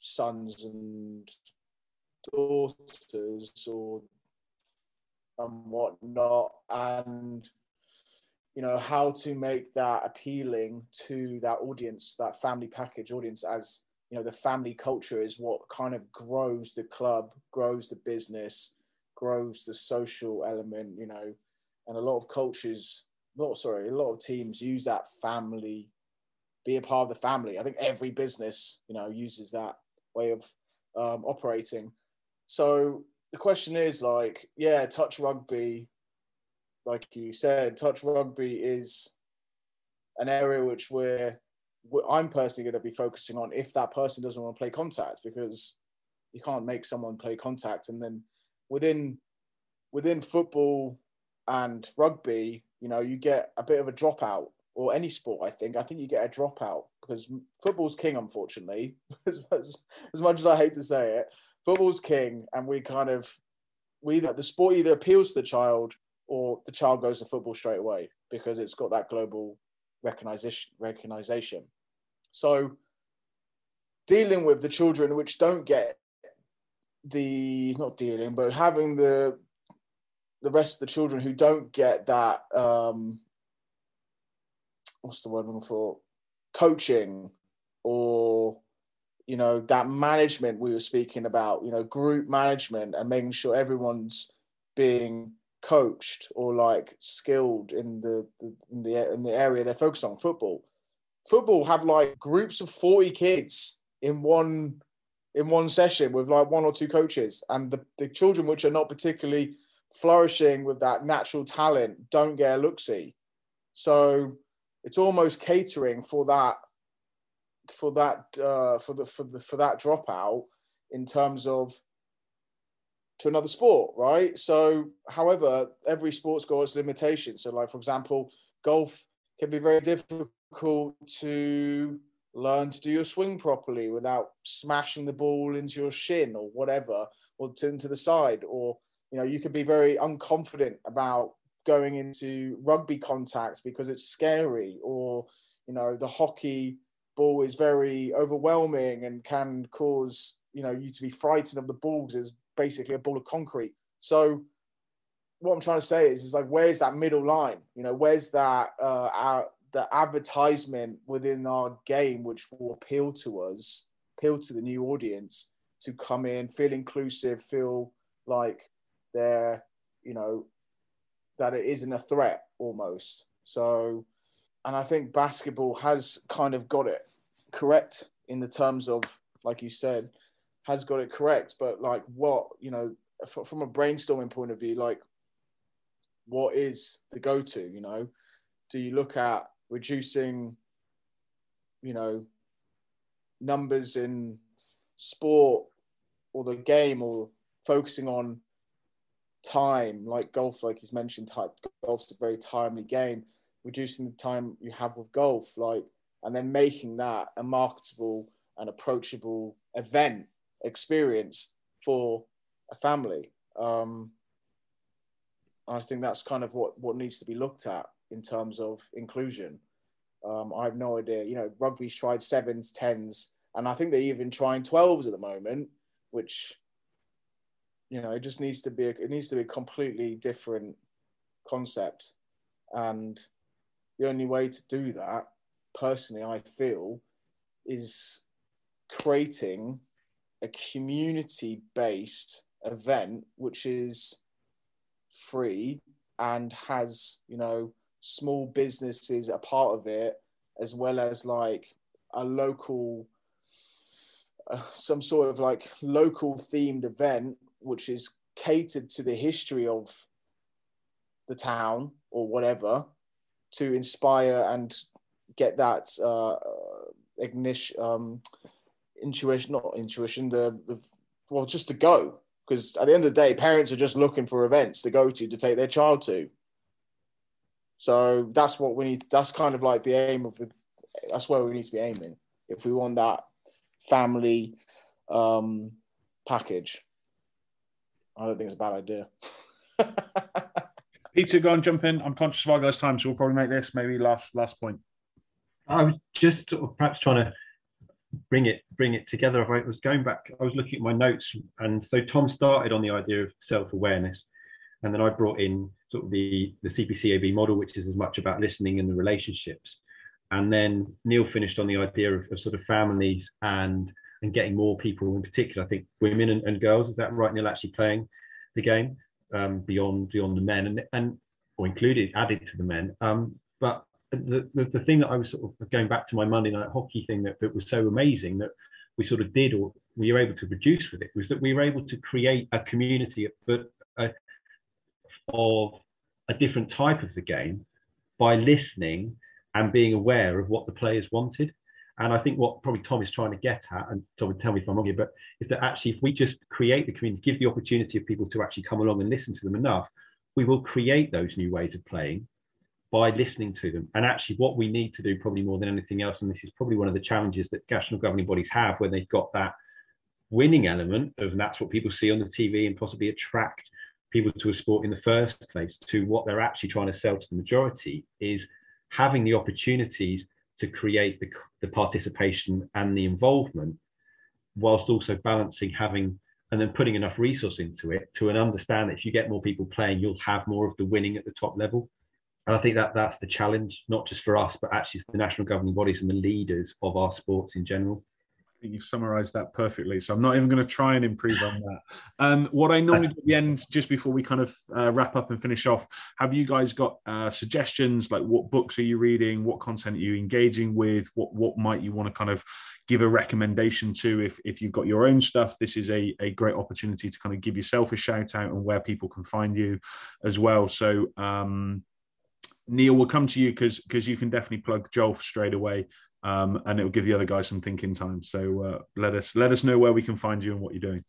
sons and daughters or and whatnot and you know how to make that appealing to that audience that family package audience as you know the family culture is what kind of grows the club grows the business grows the social element you know and a lot of cultures not sorry, a lot of teams use that family, be a part of the family. I think every business, you know, uses that way of um, operating. So the question is like, yeah, touch rugby, like you said, touch rugby is an area which we're, I'm personally going to be focusing on if that person doesn't want to play contact because you can't make someone play contact and then within within football and rugby you know, you get a bit of a dropout, or any sport. I think. I think you get a dropout because football's king, unfortunately. as, as, much as I hate to say it, football's king, and we kind of we either the sport either appeals to the child or the child goes to football straight away because it's got that global recognition recognition. So dealing with the children which don't get the not dealing but having the the rest of the children who don't get that um, what's the word I'm for? Coaching or you know that management we were speaking about you know group management and making sure everyone's being coached or like skilled in the, in the in the area they're focused on football. Football have like groups of 40 kids in one in one session with like one or two coaches and the, the children which are not particularly flourishing with that natural talent don't get a look see. So it's almost catering for that for that uh, for the for the for that dropout in terms of to another sport, right? So, however, every sport's got its limitations. So, like for example, golf can be very difficult to learn to do your swing properly without smashing the ball into your shin or whatever, or turn to, into the side, or you know, you could be very unconfident about going into rugby contacts because it's scary, or you know, the hockey ball is very overwhelming and can cause you know you to be frightened of the balls is basically a ball of concrete. So what I'm trying to say is, is like, where's that middle line? You know, where's that uh, our, the advertisement within our game which will appeal to us, appeal to the new audience to come in, feel inclusive, feel like they're, you know, that it isn't a threat almost. So, and I think basketball has kind of got it correct in the terms of, like you said, has got it correct. But like what, you know, from a brainstorming point of view, like what is the go-to? You know, do you look at reducing, you know, numbers in sport or the game or focusing on time like golf like he's mentioned type golf's a very timely game reducing the time you have with golf like and then making that a marketable and approachable event experience for a family. Um, i think that's kind of what what needs to be looked at in terms of inclusion. Um, i have no idea you know rugby's tried sevens tens and i think they're even trying 12s at the moment which you know it just needs to be a, it needs to be a completely different concept. And the only way to do that personally i feel is creating a community based event which is free and has you know small businesses a part of it as well as like a local uh, some sort of like local themed event which is catered to the history of the town or whatever to inspire and get that uh, ignition, um, intuition, not intuition, the, the well, just to go. Because at the end of the day, parents are just looking for events to go to to take their child to. So that's what we need. That's kind of like the aim of the. That's where we need to be aiming if we want that family um, package. I don't think it's a bad idea. Peter, go and jump in. I'm conscious of our guys' time, so we'll probably make this maybe last last point. I was just sort of perhaps trying to bring it bring it together. I was going back, I was looking at my notes, and so Tom started on the idea of self awareness, and then I brought in sort of the the CPCAB model, which is as much about listening and the relationships, and then Neil finished on the idea of, of sort of families and and getting more people, in particular, I think women and, and girls. Is that right, Neil? Actually playing the game um, beyond beyond the men, and and or included added to the men. Um, but the, the, the thing that I was sort of going back to my Monday night hockey thing that, that was so amazing that we sort of did or we were able to produce with it was that we were able to create a community but uh, of a different type of the game by listening and being aware of what the players wanted and I think what probably Tom is trying to get at, and Tom would tell me if I'm wrong here, but is that actually if we just create the community, give the opportunity of people to actually come along and listen to them enough, we will create those new ways of playing by listening to them. And actually, what we need to do, probably more than anything else, and this is probably one of the challenges that national governing bodies have when they've got that winning element of and that's what people see on the TV and possibly attract people to a sport in the first place, to what they're actually trying to sell to the majority is having the opportunities to create the, the participation and the involvement, whilst also balancing having and then putting enough resource into it to understand that if you get more people playing, you'll have more of the winning at the top level. And I think that that's the challenge, not just for us, but actually the national governing bodies and the leaders of our sports in general think you've summarized that perfectly. So I'm not even going to try and improve on that. Um, what I normally do at the end, just before we kind of uh, wrap up and finish off, have you guys got uh, suggestions? Like, what books are you reading? What content are you engaging with? What what might you want to kind of give a recommendation to if if you've got your own stuff? This is a a great opportunity to kind of give yourself a shout out and where people can find you as well. So. Um, Neil, we'll come to you because because you can definitely plug Jolf straight away um, and it will give the other guys some thinking time. So uh, let us let us know where we can find you and what you're doing.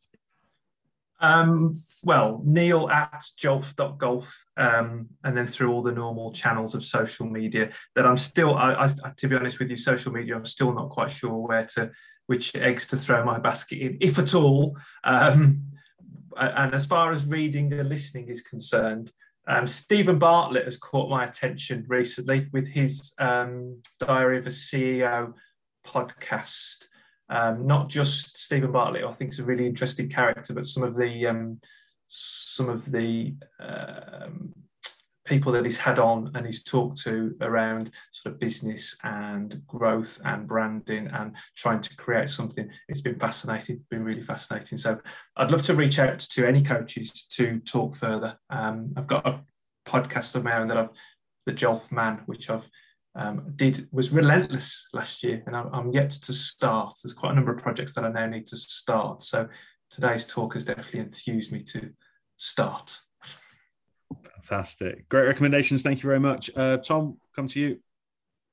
Um, well, Neil at jolf.golf, um, and then through all the normal channels of social media that I'm still, I, I, to be honest with you, social media, I'm still not quite sure where to, which eggs to throw my basket in, if at all. Um, and as far as reading and listening is concerned, um, Steven Bartlett has caught my attention recently with his um, Diary of a CEO podcast. Um, not just Steven Bartlett, I think is a really interesting character, but some of the um, some of the um, people that he's had on and he's talked to around sort of business and growth and branding and trying to create something. It's been fascinating, been really fascinating. So I'd love to reach out to any coaches to talk further. Um, I've got a podcast of my own that I've, the Jolf Man, which I've um, did was relentless last year, and I'm, I'm yet to start. There's quite a number of projects that I now need to start. So today's talk has definitely enthused me to start. Fantastic. Great recommendations. Thank you very much. Uh, Tom, come to you.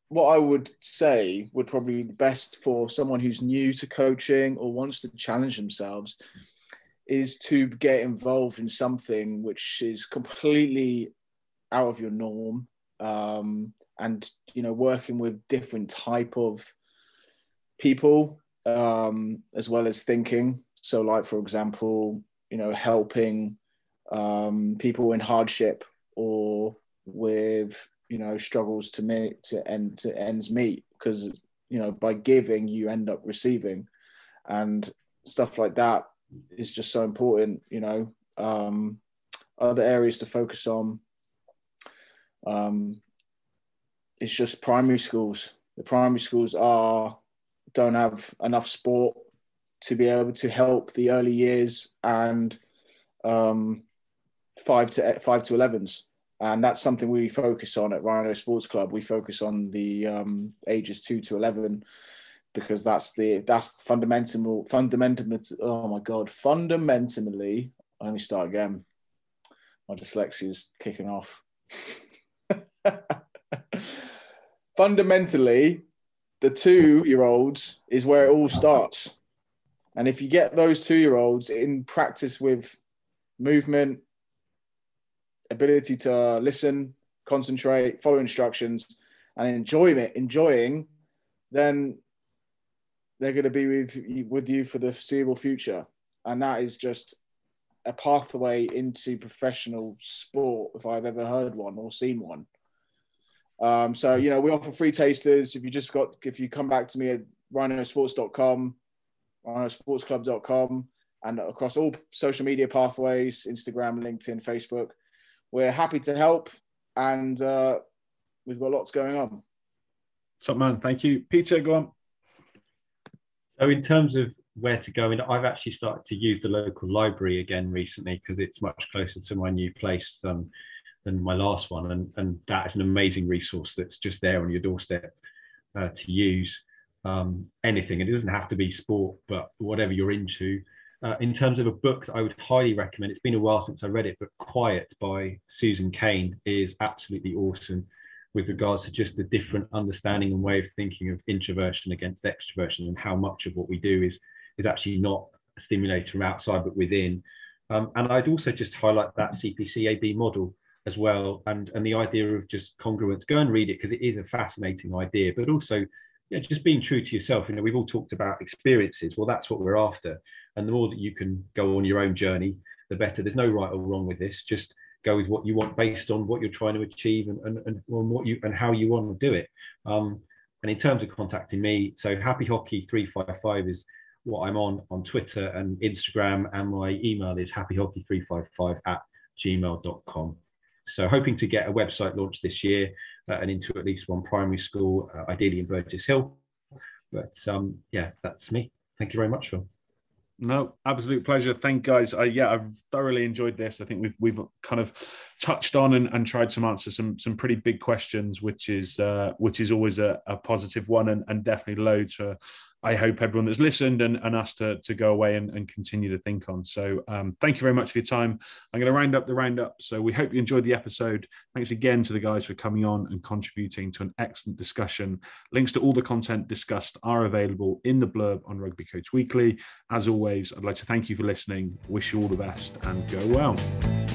What I would say would probably be best for someone who's new to coaching or wants to challenge themselves is to get involved in something which is completely out of your norm um, and you know working with different type of people um, as well as thinking so like for example you know helping um, people in hardship or with you know struggles to meet to end to ends meet because you know by giving you end up receiving. And stuff like that is just so important you know um, other areas to focus on. Um, it's just primary schools. The primary schools are don't have enough sport to be able to help the early years and um, five to five to 11s and that's something we focus on at Rhino Sports Club. We focus on the um, ages two to eleven because that's the that's fundamental fundamental. Oh my god, fundamentally. Let me start again. My dyslexia is kicking off. Fundamentally, the two-year-olds is where it all starts, and if you get those two-year-olds in practice with movement, ability to listen, concentrate, follow instructions, and enjoy it, enjoying, then they're going to be with, with you for the foreseeable future. And that is just a pathway into professional sport, if I've ever heard one or seen one. Um, so, you know, we offer free tasters. If you just got, if you come back to me at rhinosports.com, rhinosportsclub.com, and across all social media pathways Instagram, LinkedIn, Facebook we're happy to help, and uh, we've got lots going on. Top man, thank you, Peter. Go on. So, in terms of where to go, and I've actually started to use the local library again recently because it's much closer to my new place um, than my last one, and and that is an amazing resource that's just there on your doorstep uh, to use. Um, anything. It doesn't have to be sport, but whatever you're into. Uh, in terms of a book that I would highly recommend, it's been a while since I read it, but Quiet by Susan Cain is absolutely awesome with regards to just the different understanding and way of thinking of introversion against extroversion and how much of what we do is is actually not a stimulator from outside but within. Um, and I'd also just highlight that CPCAB model as well and, and the idea of just congruence. Go and read it because it is a fascinating idea, but also yeah, just being true to yourself. You know, we've all talked about experiences. Well, that's what we're after. And the more that you can go on your own journey, the better. There's no right or wrong with this. Just go with what you want based on what you're trying to achieve and, and, and what you and how you want to do it. Um, and in terms of contacting me, so Happy Hockey 355 is what I'm on on Twitter and Instagram, and my email is happyhockey355 at gmail.com. So hoping to get a website launched this year and into at least one primary school, uh, ideally in Burgess Hill. But um, yeah, that's me. Thank you very much, Phil. No, absolute pleasure. Thank guys. I, yeah, I've thoroughly enjoyed this. I think we've we've kind of touched on and, and tried to answer some some pretty big questions, which is uh, which is always a, a positive one, and, and definitely loads for I hope everyone that's listened and, and us to, to go away and, and continue to think on. So um, thank you very much for your time. I'm going to round up the roundup. So we hope you enjoyed the episode. Thanks again to the guys for coming on and contributing to an excellent discussion. Links to all the content discussed are available in the blurb on Rugby Coach Weekly. As always, I'd like to thank you for listening. Wish you all the best and go well.